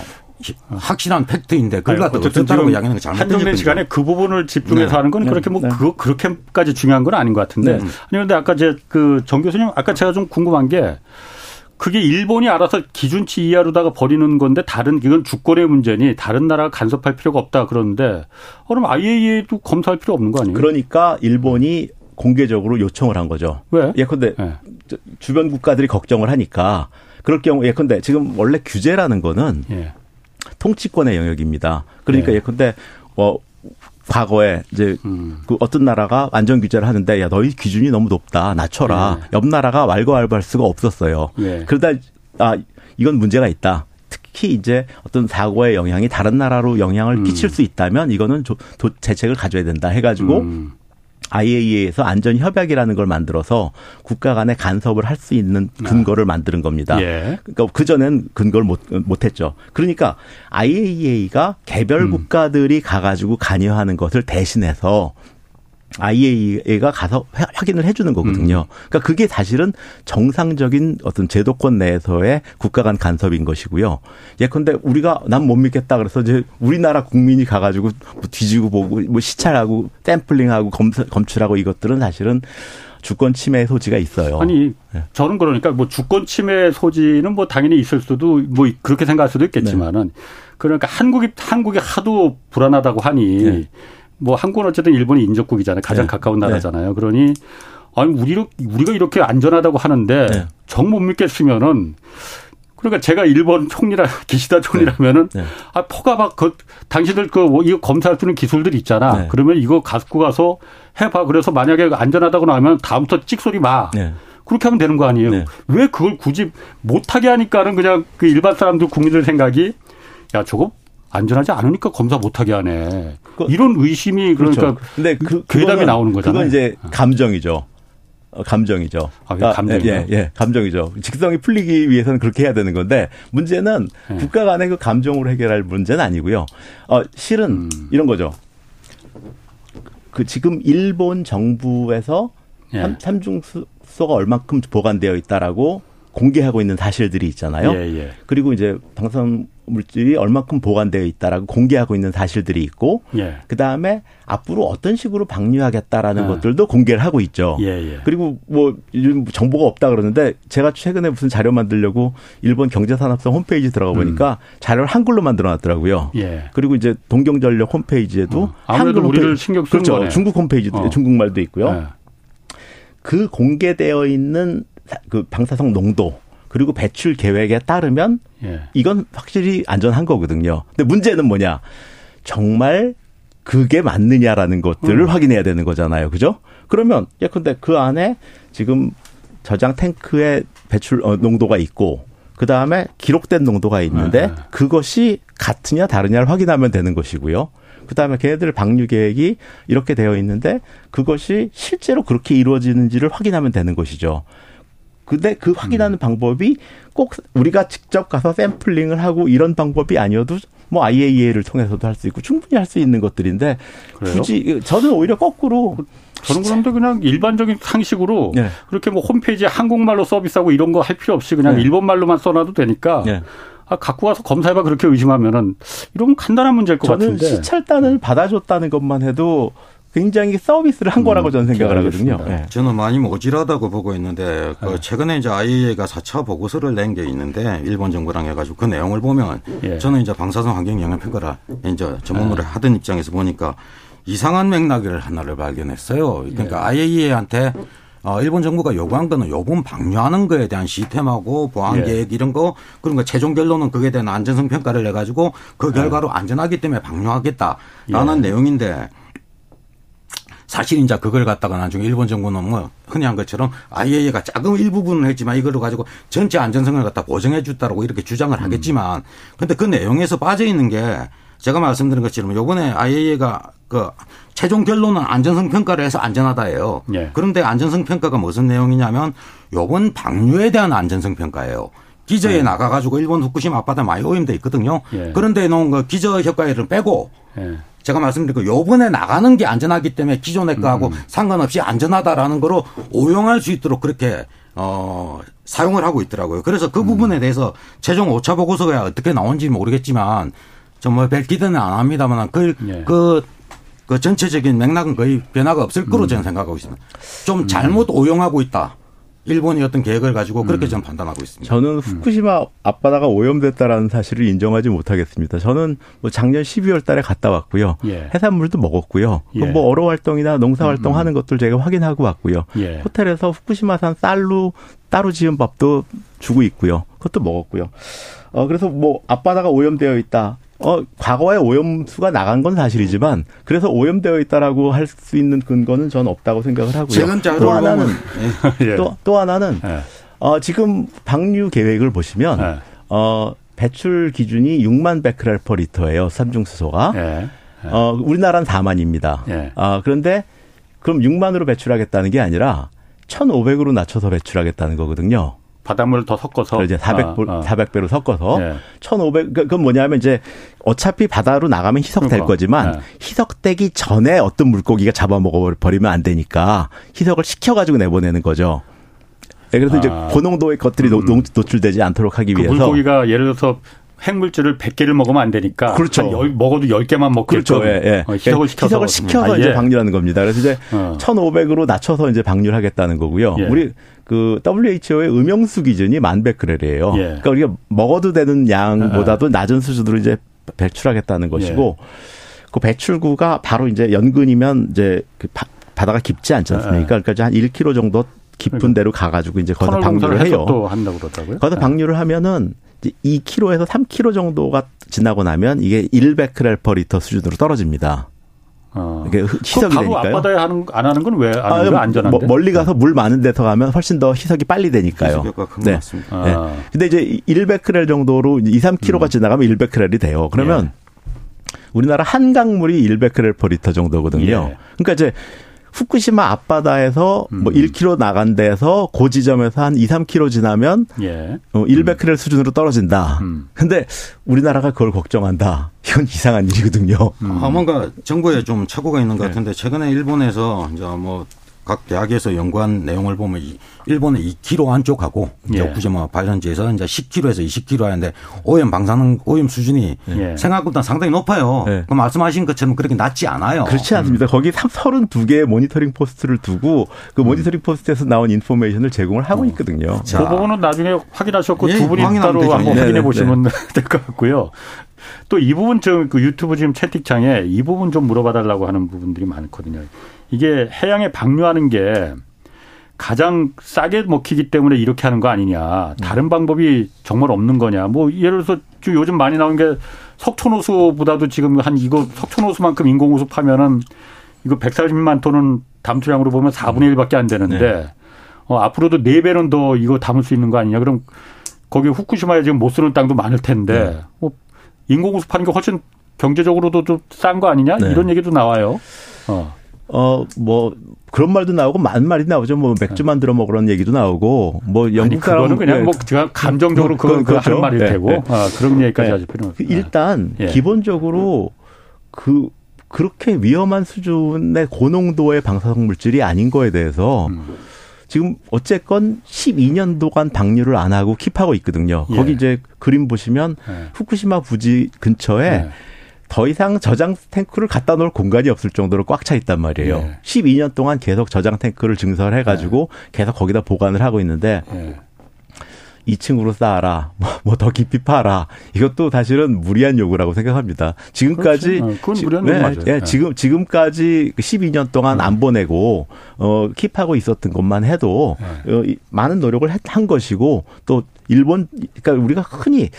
S4: 확실한 팩트인데 그걸 갖다 어쨌다라고 이야기하는 게 잘못된
S1: 한정된 시간에 그 부분을 집중해서 네. 하는 건 그렇게 뭐 네. 그, 그렇게까지 중요한 건 아닌 것 같은데 네. 아니 근데 아까 제 그 정 교수님 아까 제가 좀 궁금한 게 그게 일본이 알아서 기준치 이하로다가 버리는 건데 다른 이건 주권의 문제니 다른 나라가 간섭할 필요가 없다 그러는데 그럼 IAEA도 검사할 필요 없는 거 아니에요?
S3: 그러니까 일본이 공개적으로 요청을 한 거죠.
S1: 왜?
S3: 예컨대 네. 주변 국가들이 걱정을 하니까 그럴 경우 예컨대 지금 원래 규제라는 거는 예. 통치권의 영역입니다. 그러니까 네. 예컨대 어 과거에 이제 음. 그 어떤 나라가 안전 규제를 하는데 야 너희 기준이 너무 높다 낮춰라 네. 옆 나라가 왈가왈부할 수가 없었어요. 네. 그러다 아 이건 문제가 있다. 특히 이제 어떤 사고의 영향이 다른 나라로 영향을 음. 끼칠 수 있다면 이거는 조, 도, 재책을 가져야 된다 해가지고 음. IAEA에서 안전 협약이라는 걸 만들어서 국가 간의 간섭을 할 수 있는 근거를 만드는 겁니다. 예. 그러니까 그 전엔 근거를 못 못했죠. 그러니까 IAEA가 개별 음. 국가들이 가가지고 관여하는 것을 대신해서 IAEA가 가서 확인을 해주는 거거든요. 음. 그러니까 그게 사실은 정상적인 어떤 제도권 내에서의 국가 간 간섭인 것이고요. 예컨대 우리가 난 못 믿겠다 그래서 이제 우리나라 국민이 가가지고 뭐 뒤지고 보고 뭐 시찰하고 샘플링하고 검사, 검출하고 이것들은 사실은 주권 침해 소지가 있어요.
S1: 아니 네. 저는 그러니까 뭐 주권 침해 소지는 뭐 당연히 있을 수도 뭐 그렇게 생각할 수도 있겠지만은 네. 그러니까 한국이 한국이 하도 불안하다고 하니. 네. 뭐 한국은 어쨌든 일본이 인접국이잖아요. 가장 네. 가까운 네. 나라잖아요. 네. 그러니 아니 우리 우리가 이렇게 안전하다고 하는데 네. 정못 믿겠으면은 그러니까 제가 일본 총리라 기시다 총리라면은 네. 네. 아 포가 막그 당신들 그뭐 이거 검사할 수 있는 기술들 있잖아. 네. 그러면 이거 갖고 가서 해봐. 그래서 만약에 안전하다고 나오면 다음부터 찍소리 마. 네. 그렇게 하면 되는 거 아니에요. 네. 왜 그걸 굳이 못하게 하니까는 그냥 그 일반 사람들 국민들 생각이 야 저거 안전하지 않으니까 검사 못하게 하네. 그, 이런 의심이 그러니까 그렇죠. 근데 그 괴담이 나오는 거잖아요.
S3: 그건 이제 감정이죠. 어, 감정이죠.
S1: 아, 감정이죠.
S3: 예, 예, 감정이죠. 직성이 풀리기 위해서는 그렇게 해야 되는 건데 문제는 예. 국가 간의 그 감정으로 해결할 문제는 아니고요. 어, 실은 음. 이런 거죠. 그 지금 일본 정부에서 예. 삼중수소가 얼만큼 보관되어 있다라고 공개하고 있는 사실들이 있잖아요. 예, 예. 그리고 이제 방사선 물질이 얼마큼 보관되어 있다라고 공개하고 있는 사실들이 있고 예. 그다음에 앞으로 어떤 식으로 방류하겠다라는 예. 것들도 공개를 하고 있죠. 예, 예. 그리고 뭐 요즘 정보가 없다 그러는데 제가 최근에 무슨 자료 만들려고 일본 경제산업성 홈페이지 들어가 보니까 음. 자료를 한글로 만들어 놨더라고요. 예. 그리고 이제 동경전력 홈페이지에도 어.
S1: 한글 우리를 홈페이지, 신경 쓰는
S3: 그렇죠. 거네. 중국 홈페이지도 어. 중국말도 있고요. 예. 그 공개되어 있는 그 방사성 농도 그리고 배출 계획에 따르면 예. 이건 확실히 안전한 거거든요. 근데 문제는 뭐냐? 정말 그게 맞느냐라는 것들을 음. 확인해야 되는 거잖아요. 그죠? 그러면 예컨대 그 안에 지금 저장 탱크의 배출 어, 농도가 있고 그 다음에 기록된 농도가 있는데 네. 그것이 같으냐 다르냐를 확인하면 되는 것이고요. 그 다음에 걔네들 방류 계획이 이렇게 되어 있는데 그것이 실제로 그렇게 이루어지는지를 확인하면 되는 것이죠. 근데 그 확인하는 음. 방법이 꼭 우리가 직접 가서 샘플링을 하고 이런 방법이 아니어도 뭐 IAEA를 통해서도 할 수 있고 충분히 할 수 있는 것들인데 그래요? 굳이 저는 오히려 거꾸로
S1: 저는 그런데 그냥 일반적인 상식으로 네. 그렇게 뭐 홈페이지에 한국말로 서비스하고 이런 거 할 필요 없이 그냥 네. 일본말로만 써놔도 되니까 네. 아, 갖고 와서 검사해봐 그렇게 의심하면은 이런 간단한 문제일 것
S3: 저는
S1: 같은데.
S3: 시찰단을 받아줬다는 것만 해도 굉장히 서비스를 한 거라고 음, 저는 생각을 하거든요. 네.
S4: 저는 많이 모질하다고 보고 있는데 그 네. 최근에 이제 IAEA가 4차 보고서를 낸 게 있는데 일본 정부랑 해가지고 그 내용을 보면 예. 저는 이제 방사선 환경 영향 평가를 이제 전문으로 네. 하던 입장에서 보니까 이상한 맥락을 하나를 발견했어요. 그러니까 예. IAEA한테 어, 일본 정부가 요구한 거는 요번 방류하는 거에 대한 시스템하고 보안 예. 계획 이런 거 그런 거 최종 결론은 그에 대한 안전성 평가를 해 가지고 그 예. 결과로 예. 안전하기 때문에 방류하겠다라는 예. 내용인데 사실 이제 그걸 갖다가 나중에 일본 정부는 뭐 흔히 한 것처럼 IAEA가 작은 일부분은 했지만 이걸 가지고 전체 안전성을 갖다 보정해 줬다라고 이렇게 주장을 음. 하겠지만 근데 그 내용에서 빠져 있는 게 제가 말씀드린 것처럼 요번에 IAEA가 그 최종 결론은 안전성 평가를 해서 안전하다예요. 예. 그런데 안전성 평가가 무슨 내용이냐면 요번 방류에 대한 안전성 평가예요. 기저에 예. 나가가지고 일본 후쿠시마 앞바다 많이 오염돼 있거든요. 예. 그런데 놓은 그 기저 효과를 빼고 예. 제가 말씀드린 그 요번에 나가는 게 안전하기 때문에 기존의 거하고 음. 상관없이 안전하다라는 거로 오용할 수 있도록 그렇게 어 사용을 하고 있더라고요. 그래서 그 음. 부분에 대해서 최종 오차 보고서가 어떻게 나온지 모르겠지만 정말 기대는 안 합니다만 그, 예. 그, 그 전체적인 맥락은 거의 변화가 없을 거로 음. 저는 생각하고 있습니다. 좀 음. 잘못 오용하고 있다. 일본이 어떤 계획을 가지고 그렇게 음. 저는 판단하고 있습니다.
S3: 저는 후쿠시마 앞바다가 오염됐다라는 사실을 인정하지 못하겠습니다. 저는 뭐 작년 12월 달에 갔다 왔고요. 예. 해산물도 먹었고요. 예. 뭐 어로 활동이나 농사 활동 하는 것들 제가 확인하고 왔고요. 예. 호텔에서 후쿠시마산 쌀로 따로 지은 밥도 주고 있고요. 그것도 먹었고요. 어 그래서 뭐 앞바다가 오염되어 있다. 어, 과거에 오염수가 나간 건 사실이지만 그래서 오염되어 있다라고 할 수 있는 근거는 저는 없다고 생각을 하고요. 또 하나는 예. 또, 또 하나는 예. 어, 지금 방류 계획을 보시면 예. 어, 배출 기준이 6만 베크렐 퍼 리터예요. 삼중수소가. 예. 예. 어, 우리나라는 4만입니다. 예. 어, 그런데 그럼 6만으로 배출하겠다는 게 아니라 1,500으로 낮춰서 배출하겠다는 거거든요.
S1: 바닷물을 더 섞어서
S3: 이제 400 아, 아. 400배로 섞어서 네. 1,500 그건 뭐냐면 이제 어차피 바다로 나가면 희석될 그러니까. 거지만 네. 희석되기 전에 어떤 물고기가 잡아먹어 버리면 안 되니까 희석을 시켜 가지고 내보내는 거죠. 네, 그래서 아. 이제 고농도의 것들이 음. 노출되지 않도록 하기 그 위해서
S1: 물고기가 예를 들어서 핵물질을 100개를 먹으면 안 되니까
S3: 그렇죠.
S1: 열, 먹어도 10개만 먹고
S3: 그렇죠. 예, 예.
S1: 어, 희석을 시켜서
S3: 희석을 시켜서 아, 이제 예. 방류하는 겁니다. 그래서 이제 어. 1,500으로 낮춰서 이제 방류를 하겠다는 거고요. 예. 우리 그 WHO의 음영수 기준이 만 베크렐이에요. 예. 그러니까 우리가 먹어도 되는 양보다도 예. 낮은 수준으로 이제 배출하겠다는 것이고 예. 그 배출구가 바로 이제 연근이면 이제 그 바, 다가 깊지 않지 않습니까? 예. 그러니까 한 1km 정도 깊은 그러니까. 데로 가가지고 이제 거기서 방류를 해요.
S1: 또 한다고 그러더라고요.
S3: 거기서 예. 방류를 하면은 2km에서 3km 정도가 지나고 나면 이게 1베크렐 per 리터 수준으로 떨어집니다.
S1: 어. 이게 희석이 되니까요. 앞바다에 하는 안 하는 건 왜안 하는 아, 안전한데?
S3: 멀리 가서 물 많은 데서 가면 훨씬 더 희석이 빨리 되니까요.
S4: 네. 맞습니다. 아.
S3: 네. 근데 이제 1베크렐 정도로 2, 3km가 음. 지나가면 1베크렐이 돼요. 그러면 예. 우리나라 한강물이 1베크렐 per 리터 정도거든요. 예. 그러니까 이제 후쿠시마 앞바다에서 뭐 음. 뭐 1km 나간 데서 고 지점에서 한 2, 3km 지나면 예. 어, 1베크렐 음. 수준으로 떨어진다. 음. 근데 우리나라가 그걸 걱정한다. 이건 이상한 일이거든요.
S4: 음. 아, 뭔가 정부에 좀 착오가 있는 것 네. 같은데 최근에 일본에서 이제 뭐 각 대학에서 연구한 내용을 보면 일본의 2km 안쪽하고 예. 후쿠시마 발전지에서 이제 10km에서 20km 하는데 오염 방사능 오염 수준이 예. 생각보다 상당히 높아요. 예. 그 말씀하신 것처럼 그렇게 낮지 않아요.
S3: 그렇지 않습니다. 음. 거기 32개의 모니터링 post를 두고 그 음. 모니터링 post에서 나온 information을 제공을 하고 어. 있거든요.
S1: 자. 그 부분은 나중에 확인하셨고 예, 두 분이 따로 되죠. 한번 확인해 보시면 네. 될것 같고요. 또 이 부분 좀그 유튜브 지금 채팅창에 이 부분 좀 물어봐 달라고 하는 부분들이 많거든요. 이게 해양에 방류하는 게 가장 싸게 먹히기 때문에 이렇게 하는 거 아니냐. 다른 방법이 정말 없는 거냐. 뭐 예를 들어서 요즘 많이 나오는 게 석촌호수보다도 지금 한 이거 석촌호수만큼 인공호수 파면은 이거 140만 톤은 담수량으로 보면 4분의 1밖에 안 되는데 네. 어, 앞으로도 4배는 더 이거 담을 수 있는 거 아니냐. 그럼 거기 후쿠시마에 지금 못 쓰는 땅도 많을 텐데 네. 뭐 인공호수 파는 게 훨씬 경제적으로도 좀 싼 거 아니냐. 네. 이런 얘기도 나와요. 어.
S3: 어, 뭐, 그런 말도 나오고 많은 말이 나오죠. 뭐 맥주 만들어 먹으라는 얘기도 나오고 뭐 영국
S1: 사람 은 그냥 예. 뭐 제가 감정적으로 그, 그, 그렇죠. 하는 말일 네. 테고 네. 아, 그런 얘기까지 네. 하실 필요는
S3: 없 일단 예. 기본적으로 그 그렇게 위험한 수준의 고농도의 방사성 물질이 아닌 거에 대해서 음. 지금 어쨌건 12년도간 방류를 안 하고 킵하고 있거든요. 예. 거기 이제 그림 보시면 예. 후쿠시마 부지 근처에 예. 더 이상 저장 탱크를 갖다 놓을 공간이 없을 정도로 꽉 차 있단 말이에요. 네. 12년 동안 계속 저장 탱크를 증설해 가지고 네. 계속 거기다 보관을 하고 있는데 네. 2층으로 쌓아라, 뭐 더 깊이 파라. 이것도 사실은 무리한 요구라고 생각합니다. 지금까지
S1: 그렇죠. 어, 그건 무리한 네, 맞아요.
S3: 네, 지금 지금까지 12년 동안 네. 안 보내고 어 킵하고 있었던 것만 해도 네. 어, 많은 노력을 한 것이고 또 일본 그러니까 우리가 흔히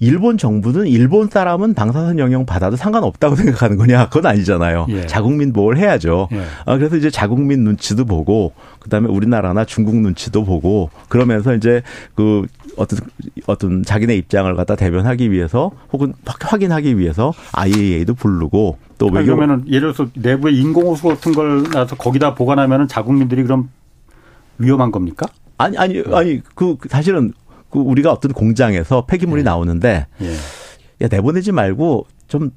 S3: 일본 정부는 일본 사람은 방사선 영향 받아도 상관없다고 생각하는 거냐? 그건 아니잖아요. 예. 자국민 보호를 해야죠. 예. 아, 그래서 이제 자국민 눈치도 보고 그다음에 우리나라나 중국 눈치도 보고 그러면서 이제 그 어떤 어떤 자기네 입장을 갖다 대변하기 위해서 혹은 확인하기 위해서 IAEA도 부르고 또
S1: 외교 그러면은 예를 들어서 내부에 인공호수 같은 걸 놔서 거기다 보관하면은 자국민들이 그럼 위험한 겁니까?
S3: 아니 아니 아니 그 사실은 그 우리가 어떤 공장에서 폐기물이 예. 나오는데 예. 야 내보내지 말고 좀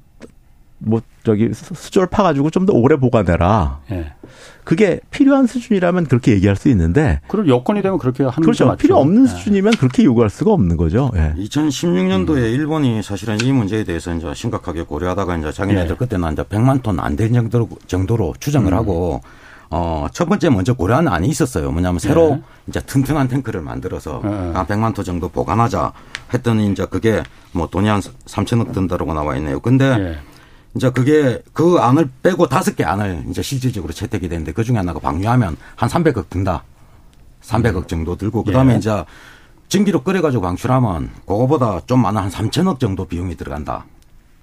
S3: 뭐 저기 수조를 파가지고 좀 더 오래 보관해라. 예. 그게 필요한 수준이라면 그렇게 얘기할 수 있는데.
S1: 그럼 여건이 되면 그렇게 하는
S3: 그렇죠. 맞죠? 필요 없는 예. 수준이면 그렇게 요구할 수가 없는 거죠. 예.
S4: 2016년도에 음. 일본이 사실은 이 문제에 대해서 이제 심각하게 고려하다가 이제 자기네들 예. 그때는 이제 100만 톤 안 될 정도로, 정도로 추정을 음. 하고 어, 첫 번째 먼저 고려한 안이 있었어요. 뭐냐면 새로 네. 이제 튼튼한 탱크를 만들어서 네. 한 100만 톤 정도 보관하자 했더니 이제 그게 뭐 돈이 한 3천억 든다라고 나와 있네요. 근데 네. 이제 그게 그 안을 빼고 다섯 개 안을 이제 실질적으로 채택이 되는데 그 중에 하나가 방류하면 한 300억 든다. 300억 정도 들고 그다음에 예. 이제 증기로 끓여가지고 방출하면 그거보다 좀 많은 한 3천억 정도 비용이 들어간다.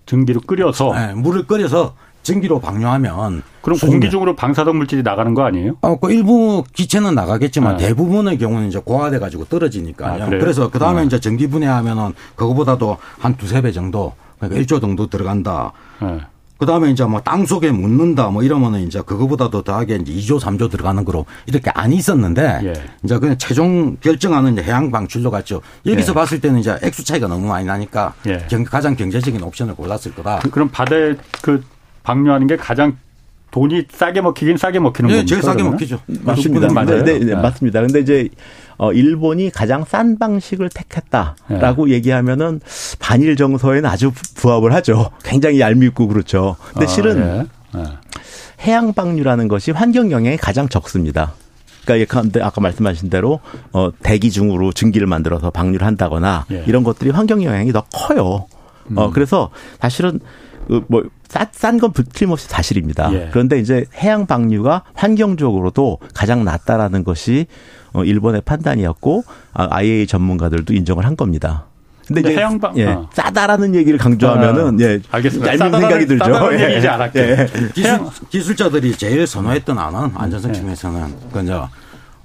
S1: 증기로 끓여서
S4: 네, 물을 끓여서 증기로 방류하면
S1: 그럼 공기 중으로 방사성 물질이 나가는 거 아니에요?
S4: 어, 그 일부 기체는 나가겠지만 네. 대부분의 경우는 이제 고화돼 가지고 떨어지니까요. 아, 그래서 그 다음에 네. 이제 전기 분해하면은 그거보다도 한 두세 배 정도 그러니까 1조 정도 들어간다. 네. 그 다음에 이제 뭐 땅 속에 묻는다 뭐 이러면은 이제 그거보다도 더하게 이제 2조, 3조 들어가는 거로 이렇게 안 있었는데 예. 이제 그냥 최종 결정하는 이제 해양 방출로 갔죠. 여기서 예. 봤을 때는 이제 액수 차이가 너무 많이 나니까 예. 가장 경제적인 옵션을 골랐을 거다.
S1: 그, 럼 바다에 그 방류하는 게 가장 돈이 싸게 먹히긴 싸게 먹히는 거죠. 네,
S4: 제일 싸게 먹히죠.
S3: 맞습니다. 맞아요. 네, 네, 네, 맞습니다. 근데 이제 어 일본이 가장 싼 방식을 택했다라고 네. 얘기하면은 반일 정서에는 아주 부합을 하죠. 굉장히 얄밉고 그렇죠. 근데 아, 실은 예. 예. 해양 방류라는 것이 환경 영향이 가장 적습니다. 그러니까 아까 말씀하신 대로 어 대기 중으로 증기를 만들어서 방류를 한다거나 예. 이런 것들이 환경 영향이 더 커요. 어 음. 그래서 사실은 그뭐 싼건 틀림없이 사실입니다. 예. 그런데 이제 해양 방류가 환경적으로도 가장 낫다라는 것이 어 일본의 판단이었고 IAEA 아, 전문가들도 인정을 한 겁니다. 근데, 근데 이제 해양방 예, 어. 싸다라는 얘기를 강조하면은 아, 예, 알겠습니다. 얇은 생각이 들죠.
S1: 싸다는 예. 얘기지 않았게. 예.
S4: 기술, 기술자들이 제일 선호했던 안은 안전성 측면에서는 그저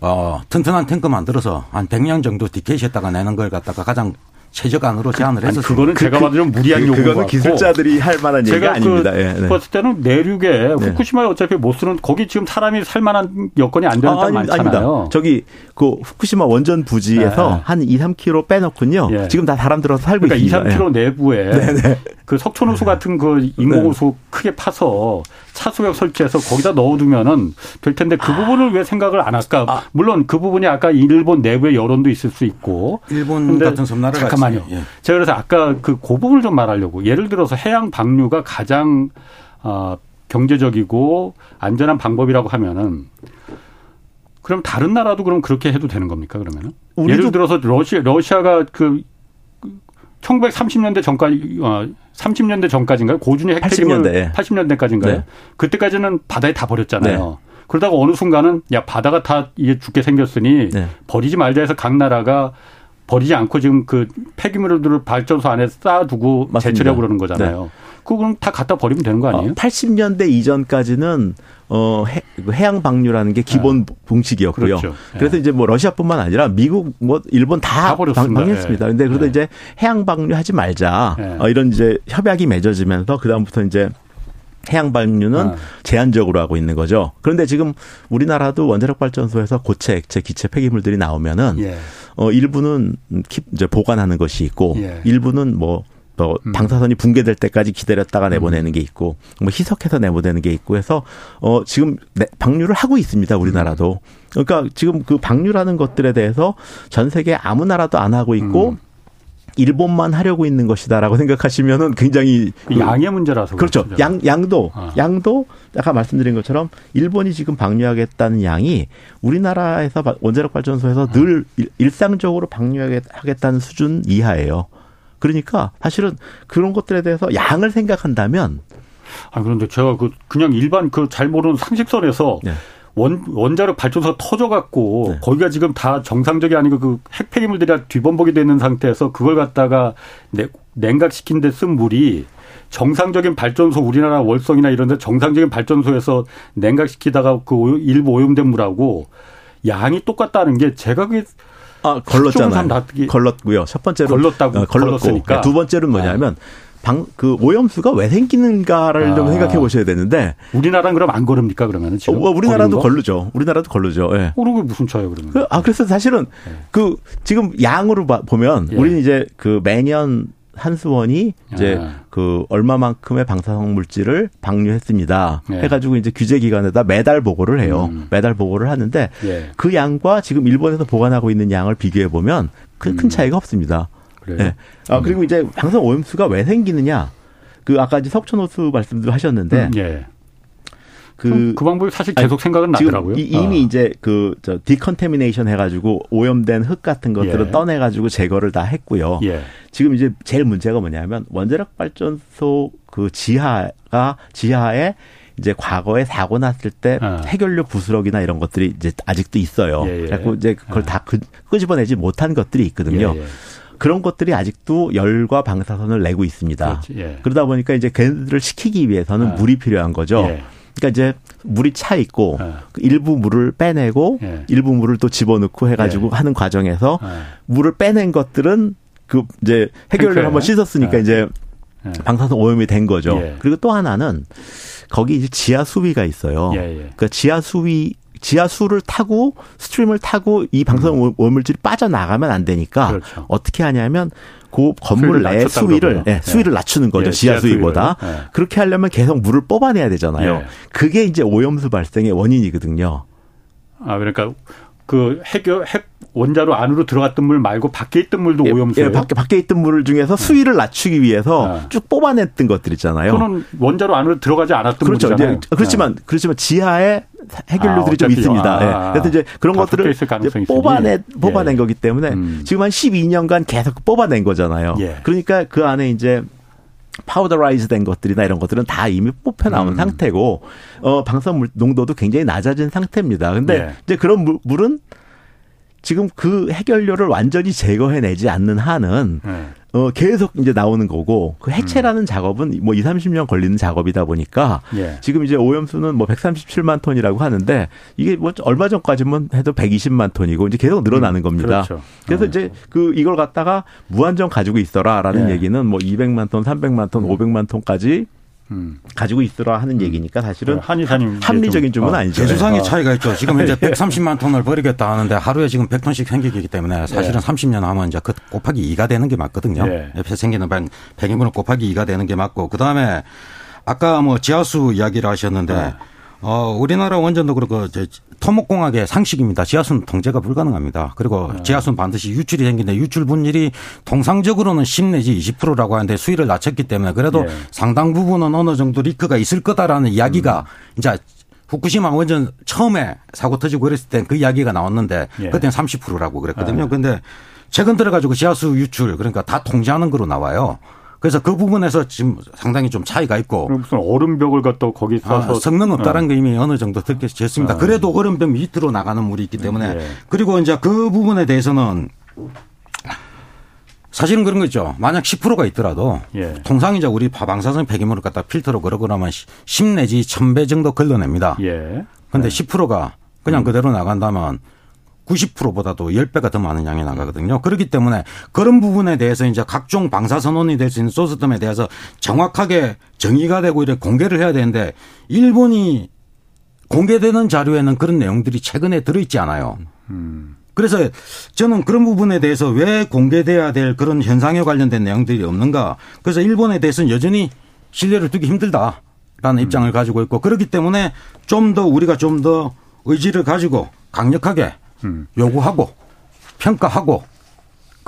S4: 어, 튼튼한 탱크 만들어서 한 100년 정도 디케이시했다가 내는 걸 갖다가 가장 최저간으로 제한을 그, 했었어요.
S1: 그거는 제가 봐도 좀 무리한 그, 요구
S3: 그거는 기술자들이 할 만한 얘기가 그 아닙니다. 그
S1: 예, 네. 봤을 때는 내륙에 네. 후쿠시마에 어차피 못 쓰는 거기 지금 사람이 살 만한 여건이 안 되는 아, 땅 많잖아요. 아닙니다.
S3: 저기 그 후쿠시마 원전 부지에서 네. 한 2, 3km 빼놓군요. 예. 지금 다 사람 들어서 살고
S1: 그러니까
S3: 있습니다.
S1: 2, 3km 내부에 네, 네. 그 석촌호수 같은 그 인공호수 네. 크게 파서 차수역 설치해서 거기다 넣어두면은 될 텐데 그 아. 부분을 왜 생각을 안 할까? 아. 물론 그 부분이 아까 일본 내부의 여론도 있을 수 있고.
S4: 일본 같은 섬나라
S1: 잠깐만요. 예. 제가 그래서 아까 그, 그 부분을 좀 말하려고. 예를 들어서 해양 방류가 가장 어, 경제적이고 안전한 방법이라고 하면은 그럼 다른 나라도 그럼 그렇게 해도 되는 겁니까 그러면은? 예를 들어서 러시아 러시아가 그 1930년대 전까지 어 30년대 전까지인가요? 고준위 핵폐기물 80년대. 80년대까지인가요? 네. 그때까지는 바다에 다 버렸잖아요. 네. 그러다가 어느 순간은 야 바다가 다 이게 죽게 생겼으니 네. 버리지 말자 해서 각 나라가 버리지 않고 지금 그 폐기물들을 발전소 안에 쌓아두고 재처리하고 그러는 거잖아요. 네. 그건 다 갖다 버리면 되는 거 아니에요? 어,
S3: 80년대 이전까지는 어 해, 양 방류라는 게 기본 네. 봉식이었고요. 그렇죠. 그래서 네. 이제 뭐 러시아뿐만 아니라 미국 뭐 일본 다, 다 방류했습니다. 근데 그래도 네. 이제 해양 방류하지 말자 네. 어, 이런 이제 협약이 맺어지면서 그 다음부터 이제 해양 방류는 아. 제한적으로 하고 있는 거죠. 그런데 지금 우리나라도 원자력 발전소에서 고체, 액체, 기체 폐기물들이 나오면은 예. 어 일부는 이제 보관하는 것이 있고 예. 일부는 뭐 또 음. 방사선이 붕괴될 때까지 기다렸다가 내보내는 게 있고 뭐 희석해서 내보내는 게 있고 해서 어 지금 방류를 하고 있습니다 우리나라도 그러니까 지금 그 방류라는 것들에 대해서 전 세계 아무 나라도 안 하고 있고 음. 일본만 하려고 있는 것이다라고 생각하시면은 굉장히
S1: 그 양의 문제라서
S3: 그렇죠. 그렇죠. 양 양도 아. 양도 아까 말씀드린 것처럼 일본이 지금 방류하겠다는 양이 우리나라에서 원자력 발전소에서 아. 늘 일상적으로 방류하겠다는 수준 이하예요. 그러니까 사실은 그런 것들에 대해서 양을 생각한다면
S1: 아 그런데 제가 그 그냥 일반 그 잘 모르는 상식선에서 네. 원, 원자력 발전소가 터져갖고 네. 거기가 지금 다 정상적이 아니고 그 핵폐기물들이 뒤범벅이 되는 상태에서 그걸 갖다가 냉각시킨 데 쓴 물이 정상적인 발전소 우리나라 월성이나 이런 데 정상적인 발전소에서 냉각시키다가 그 일부 오염된 물하고 양이 똑같다는 게 제가 그게
S3: 아, 걸렀잖아요. 걸렀고요. 첫 번째로
S1: 걸렀다고 어,
S3: 걸렀으니까 두 번째는 뭐냐면 아. 방, 그 오염수가 왜 생기는가를 아. 좀 생각해 보셔야 되는데.
S1: 우리나라는 그럼 안 걸읍니까 그러면 지금?
S3: 어, 우리나라도 걸르죠. 우리나라도 걸르죠. 예.
S1: 그런 게 무슨 차예요 그러면?
S3: 그, 아 그래서 사실은 네. 그 지금 양으로 보면 예. 우리는 이제 그 매년 한수원이 이제 아. 그 얼마만큼의 방사성 물질을 방류했습니다. 예. 해가지고 이제 규제 기관에다 매달 보고를 해요. 음. 매달 보고를 하는데 예. 그 양과 지금 일본에서 보관하고 있는 양을 비교해 보면 큰, 큰 음. 차이가 없습니다. 그래요? 네. 아, 그리고 이제 방사성 오염수가 왜 생기느냐. 그 아까 이제 석촌호수 말씀도 하셨는데. 음, 예.
S1: 그, 그 방법이 사실 계속 아니, 생각은 나더라고요.
S3: 이 미 아. 이제 그, 저, decontamination 해가지고 오염된 흙 같은 것들을 예. 떠내가지고 제거를 다 했고요. 예. 지금 이제 제일 문제가 뭐냐면 원자력 발전소 그 지하가, 지하에 이제 과거에 사고 났을 때 아. 핵연료 부스러기나 이런 것들이 이제 아직도 있어요. 예, 예. 그래고 이제 그걸 아. 다 끄, 끄집어내지 못한 것들이 있거든요. 예, 예. 그런 것들이 아직도 열과 방사선을 내고 있습니다. 예. 그러다 보니까 이제 걔네들을 식히기 위해서는 아. 물이 필요한 거죠. 예. 그러니까 이제 물이 차 있고 아. 일부 물을 빼내고 예. 일부 물을 또 집어넣고 해가지고 예. 하는 과정에서 아. 물을 빼낸 것들은 그 이제 해결을 한번 씻었으니까 아. 이제 예. 방사선 오염이 된 거죠. 예. 그리고 또 하나는 거기 이제 지하 수위가 있어요. 그러니까 지하 수위 지하수를 타고 스트림을 타고 이 방사능 음. 오염물질이 빠져나가면 안 되니까 그렇죠. 어떻게 하냐면 그 건물 내 수위를 네, 수위를 네. 낮추는 거죠. 예, 지하 수위보다. 네. 그렇게 하려면 계속 물을 뽑아내야 되잖아요. 예. 그게 이제 오염수 발생의 원인이거든요.
S1: 아 그러니까 그 핵, 핵 원자로 안으로 들어갔던 물 말고 밖에 있던 물도 예, 오염수예요.
S3: 예, 밖에 밖에 있던 물을 중에서 수위를 낮추기 위해서 네. 쭉 뽑아냈던 것들 있잖아요.
S1: 그거는 원자로 안으로 들어가지 않았던 그렇죠. 물이잖아요.
S3: 그렇지만 네. 그렇지만 지하에 핵연료들이 아, 좀 있습니다. 아, 예. 그래서 이제 그런 것들을 이제 뽑아내 뽑아낸 예. 거기 때문에 음. 지금 한 12년간 계속 뽑아낸 거잖아요. 예. 그러니까 그 안에 이제 powderize 된 것들이나 이런 것들은 다 이미 뽑혀 나온 음. 상태고 어 방사능 농도도 굉장히 낮아진 상태입니다. 근데 예. 이제 그런 물, 물은 지금 그 핵연료를 완전히 제거해내지 않는 한은 네. 어 계속 이제 나오는 거고 그 해체라는 음. 작업은 뭐 2, 30년 걸리는 작업이다 보니까 예. 지금 이제 오염수는 뭐 137만 톤이라고 하는데 이게 뭐 얼마 전까지만 해도 120만 톤이고 이제 계속 늘어나는 음. 겁니다. 그렇죠. 그래서 어. 이제 그 이걸 갖다가 무한정 가지고 있어라라는 예. 얘기는 뭐 200만 톤, 300만 톤, 500만 톤까지 음. 가지고 있으라 하는 음. 얘기니까 사실은 한이사님 합리적인 점은 어, 아니죠.
S4: 재수상의 어. 차이가 있죠. 지금 이제 130만 톤을 버리겠다 하는데 하루에 지금 100톤씩 생기기 때문에 사실은 네. 30년 하면 이제 그 곱하기 2가 되는 게 맞거든요. 네. 옆에 생기는 폐기물은 곱하기 2가 되는 게 맞고 그 다음에 아까 뭐 지하수 이야기를 하셨는데 네. 어, 우리나라 원전도 그렇고 토목공학의 상식입니다. 지하수는 통제가 불가능합니다. 그리고 네. 지하수는 반드시 유출이 생기는데 유출 분율이 통상적으로는 10 내지 20%라고 하는데 수위를 낮췄기 때문에 그래도 네. 상당 부분은 어느 정도 리크가 있을 거다라는 이야기가 음. 이제 후쿠시마 원전 처음에 사고 터지고 그랬을 때그 이야기가 나왔는데 예. 그때는 30%라고 그랬거든요. 그런데 네. 최근 들어가지고 지하수 유출 그러니까 다 통제하는 거로 나와요. 그래서 그 부분에서 지금 상당히 좀 차이가 있고.
S1: 무슨 얼음벽을 갖다 거기 써서.
S4: 아, 성능 없다는 네. 게 이미 어느 정도 듣겠습니다. 아. 그래도 얼음벽 밑으로 나가는 물이 있기 때문에. 네. 그리고 이제 그 부분에 대해서는 사실은 그런 거 있죠. 만약 10%가 있더라도 예. 통상 이제 우리 방사성 폐기물을 갖다 필터로 걸어 그러면 10 내지 1000배 정도 걸러냅니다. 예. 근데 네. 10%가 그냥 음. 그대로 나간다면 90%보다도 10배가 더 많은 양이 나가거든요. 그렇기 때문에 그런 부분에 대해서 이제 각종 방사선언이 될 수 있는 소스템에 대해서 정확하게 정의가 되고 이렇게 공개를 해야 되는데 일본이 공개되는 자료에는 그런 내용들이 최근에 들어있지 않아요. 그래서 저는 그런 부분에 대해서 왜 공개돼야 될 그런 현상에 관련된 내용들이 없는가. 그래서 일본에 대해서는 여전히 신뢰를 두기 힘들다라는 입장을 가지고 있고 그렇기 때문에 좀 더 우리가 좀 더 의지를 가지고 강력하게 음. 요구하고 평가하고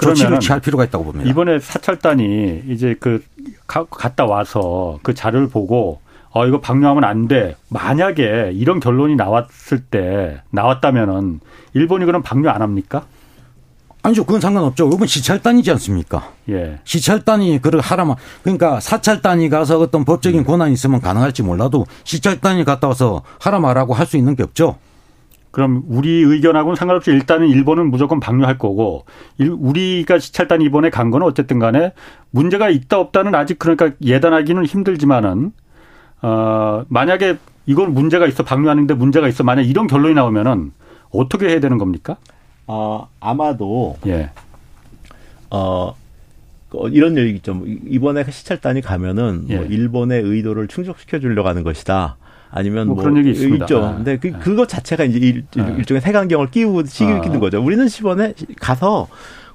S4: 조치를 취할 필요가 있다고 봅니다.
S1: 이번에 사찰단이 이제 그 갔다 와서 그 자료를 보고 어 이거 방류하면 안 돼. 만약에 이런 결론이 나왔을 때 나왔다면은 일본이 그럼 방류 안 합니까?
S4: 아니죠. 그건 상관없죠. 이건 시찰단이지 않습니까? 예. 시찰단이 그를 하라면 그러니까 사찰단이 가서 어떤 법적인 음. 권한이 있으면 가능할지 몰라도 시찰단이 갔다 와서 하라 말하고 할 수 있는 게 없죠.
S1: 그럼 우리 의견하고는 상관없이 일단은 일본은 무조건 방류할 거고 우리가 시찰단 이번에 간 거는 어쨌든 간에 문제가 있다 없다는 아직 그러니까 예단하기는 힘들지만은 어 만약에 이건 문제가 있어 방류하는데 문제가 있어 만약 이런 결론이 나오면은 어떻게 해야 되는 겁니까?
S3: 어 아마도 예. 어 이런 얘기 좀 이번에 시찰단이 가면은 뭐 예. 뭐 일본의 의도를 충족시켜 주려고 하는 것이다. 아니면 뭐, 뭐
S1: 그런 얘기 있습니다.
S3: 있죠. 네. 근데 그, 네. 그것 자체가 이제 일, 네. 종의 색안경을 끼우고 시기는 아. 거죠. 우리는 시번에 가서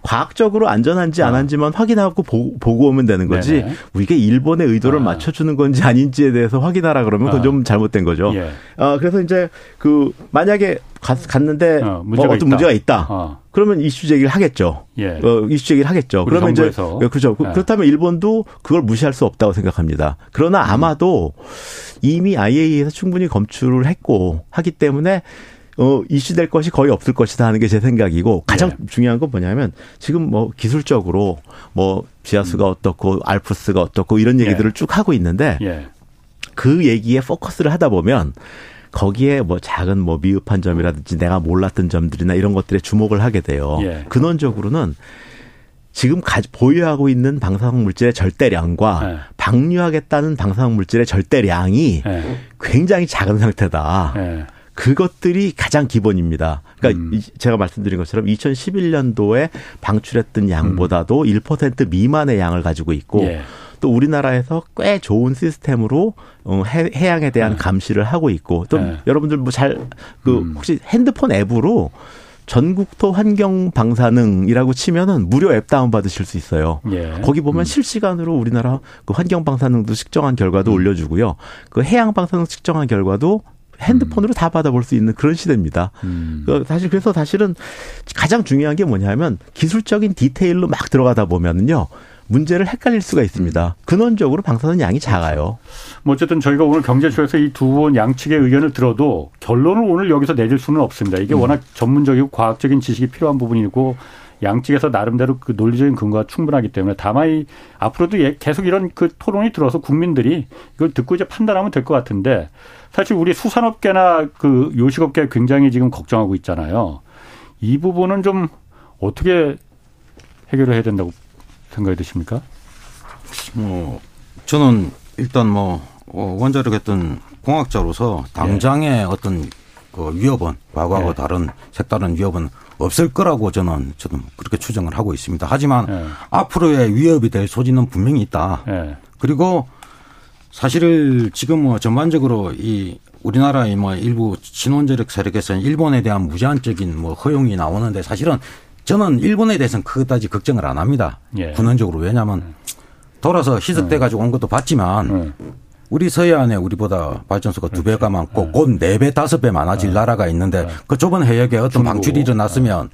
S3: 과학적으로 안전한지 안 아. 한지만 확인하고 보, 고 오면 되는 거지 네네. 우리가 일본의 의도를 아. 맞춰주는 건지 아닌지에 대해서 확인하라 그러면 그건 아. 좀 잘못된 거죠. 예. 어, 그래서 이제 그 만약에 갔, 갔는데 어, 뭐 어떤 있다. 문제가 있다. 어. 그러면 이슈 제기를 하겠죠. 예. 어, 이슈 제기를 하겠죠. 그러면 정부에서. 이제 그렇죠. 예. 그렇다면 일본도 그걸 무시할 수 없다고 생각합니다. 그러나 음. 아마도 이미 IAEA에서 충분히 검출을 했고 하기 때문에 어, 이슈될 것이 거의 없을 것이다 하는 게 제 생각이고 가장 네. 중요한 건 뭐냐면 지금 뭐 기술적으로 뭐 지하수가 음. 어떻고 알프스가 어떻고 이런 네. 얘기들을 네. 쭉 하고 있는데 네. 그 얘기에 포커스를 하다 보면 거기에 뭐 작은 뭐 미흡한 점이라든지 내가 몰랐던 점들이나 이런 것들에 주목을 하게 돼요. 예. 근원적으로는 지금 가, 보유하고 있는 방사능 물질의 절대량과 네. 방류하겠다는 방사능 물질의 절대량이 네. 굉장히 작은 상태다. 네. 그것들이 가장 기본입니다. 그러니까 음. 제가 말씀드린 것처럼 2011년도에 방출했던 양보다도 음. 1% 미만의 양을 가지고 있고 예. 또 우리나라에서 꽤 좋은 시스템으로 어, 해양에 대한 네. 감시를 하고 있고 또 네. 여러분들 뭐 잘그 음. 혹시 핸드폰 앱으로 전국토 환경 방사능이라고 치면은 무료 앱 다운 받으실 수 있어요. 예. 거기 보면 음. 실시간으로 우리나라 그 환경 방사능도 측정한 결과도 음. 올려주고요. 그 해양 방사능 측정한 결과도 핸드폰으로 음. 다 받아볼 수 있는 그런 시대입니다. 음. 그 사실 그래서 사실은 가장 중요한 게 뭐냐면 기술적인 디테일로 막 들어가다 보면은요. 문제를 헷갈릴 수가 있습니다. 근원적으로 방사선 양이 작아요.
S1: 뭐 어쨌든 저희가 오늘 경제쇼에서 이 두 분 양측의 의견을 들어도 결론을 오늘 여기서 내릴 수는 없습니다. 이게 음. 워낙 전문적이고 과학적인 지식이 필요한 부분이고 양측에서 나름대로 그 논리적인 근거가 충분하기 때문에 다만 이 앞으로도 예, 계속 이런 그 토론이 들어서 국민들이 이걸 듣고 이제 판단하면 될 것 같은데 사실 우리 수산업계나 그 요식업계 굉장히 지금 걱정하고 있잖아요. 이 부분은 좀 어떻게 해결을 해야 된다고 생각이 드십니까?
S4: 뭐 저는 일단 뭐 어, 원자력 했던 공학자로서 당장의 네. 어떤 그 위협은 과거하고 네. 다른 색다른 위협은 없을 거라고 저는 저는 그렇게 추정을 하고 있습니다. 하지만 네. 앞으로의 위협이 될 소지는 분명히 있다. 네. 그리고 사실 지금 뭐 전반적으로 이 우리나라의 뭐 일부 친원자력 세력에서는 일본에 대한 무제한적인 뭐 허용이 나오는데 사실은 저는 일본에 대해서는 그다지 걱정을 안 합니다. 예. 군원적으로 왜냐하면 돌아서 희석돼 가지고 온 것도 봤지만 우리 서해안에 우리보다 발전소가 두 배가 그렇죠. 많고 곧네 배, 다섯 배 많아질 나라가 있는데 그 좁은 해역에 어떤 방출이 일어났으면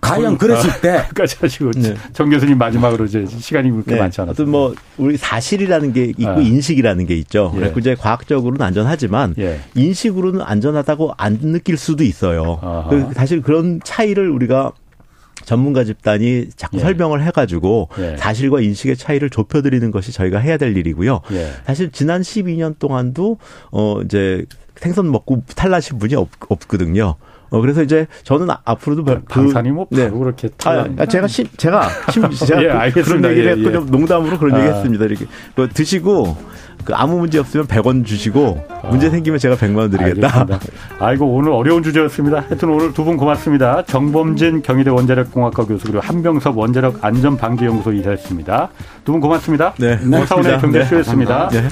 S4: 과연 그랬을 때.
S1: 까지 하시고 네. 정 교수님 마지막으로 이제 시간이 그렇게 네. 많지 않아서.
S3: 뭐 우리 사실이라는 게 있고 네. 인식이라는 게 있죠. 예. 그래서 이제 과학적으로는 안전하지만 예. 인식으로는 안전하다고 안 느낄 수도 있어요. 그 사실 그런 차이를 우리가 전문가 집단이 자꾸 예. 설명을 해가지고 예. 사실과 인식의 차이를 좁혀드리는 것이 저희가 해야 될 일이고요. 예. 사실 지난 12년 동안도 어 이제 생선 먹고 탈라신 분이 없, 없거든요. 어 그래서 이제 저는 앞으로도 그
S1: 방산이 뭐 네. 그렇게
S3: 아, 아, 제가 심 제가 심 제가 예, 그, 런 얘기를 예, 했고 예. 좀 농담으로 그런 아. 얘기 했습니다. 이렇게 그 드시고 그 아무 문제 없으면 100원 주시고 아. 문제 생기면 제가 100만 원 드리겠다. 알겠습니다.
S1: 아이고 오늘 어려운 주제였습니다. 하여튼 오늘 두 분 고맙습니다. 정범진 경희대 원자력공학과 교수 그리고 한병섭 원자력 안전방지연구소 이사였습니다. 두 분 고맙습니다. 네. 오사원의 경제쇼였습니다. 네.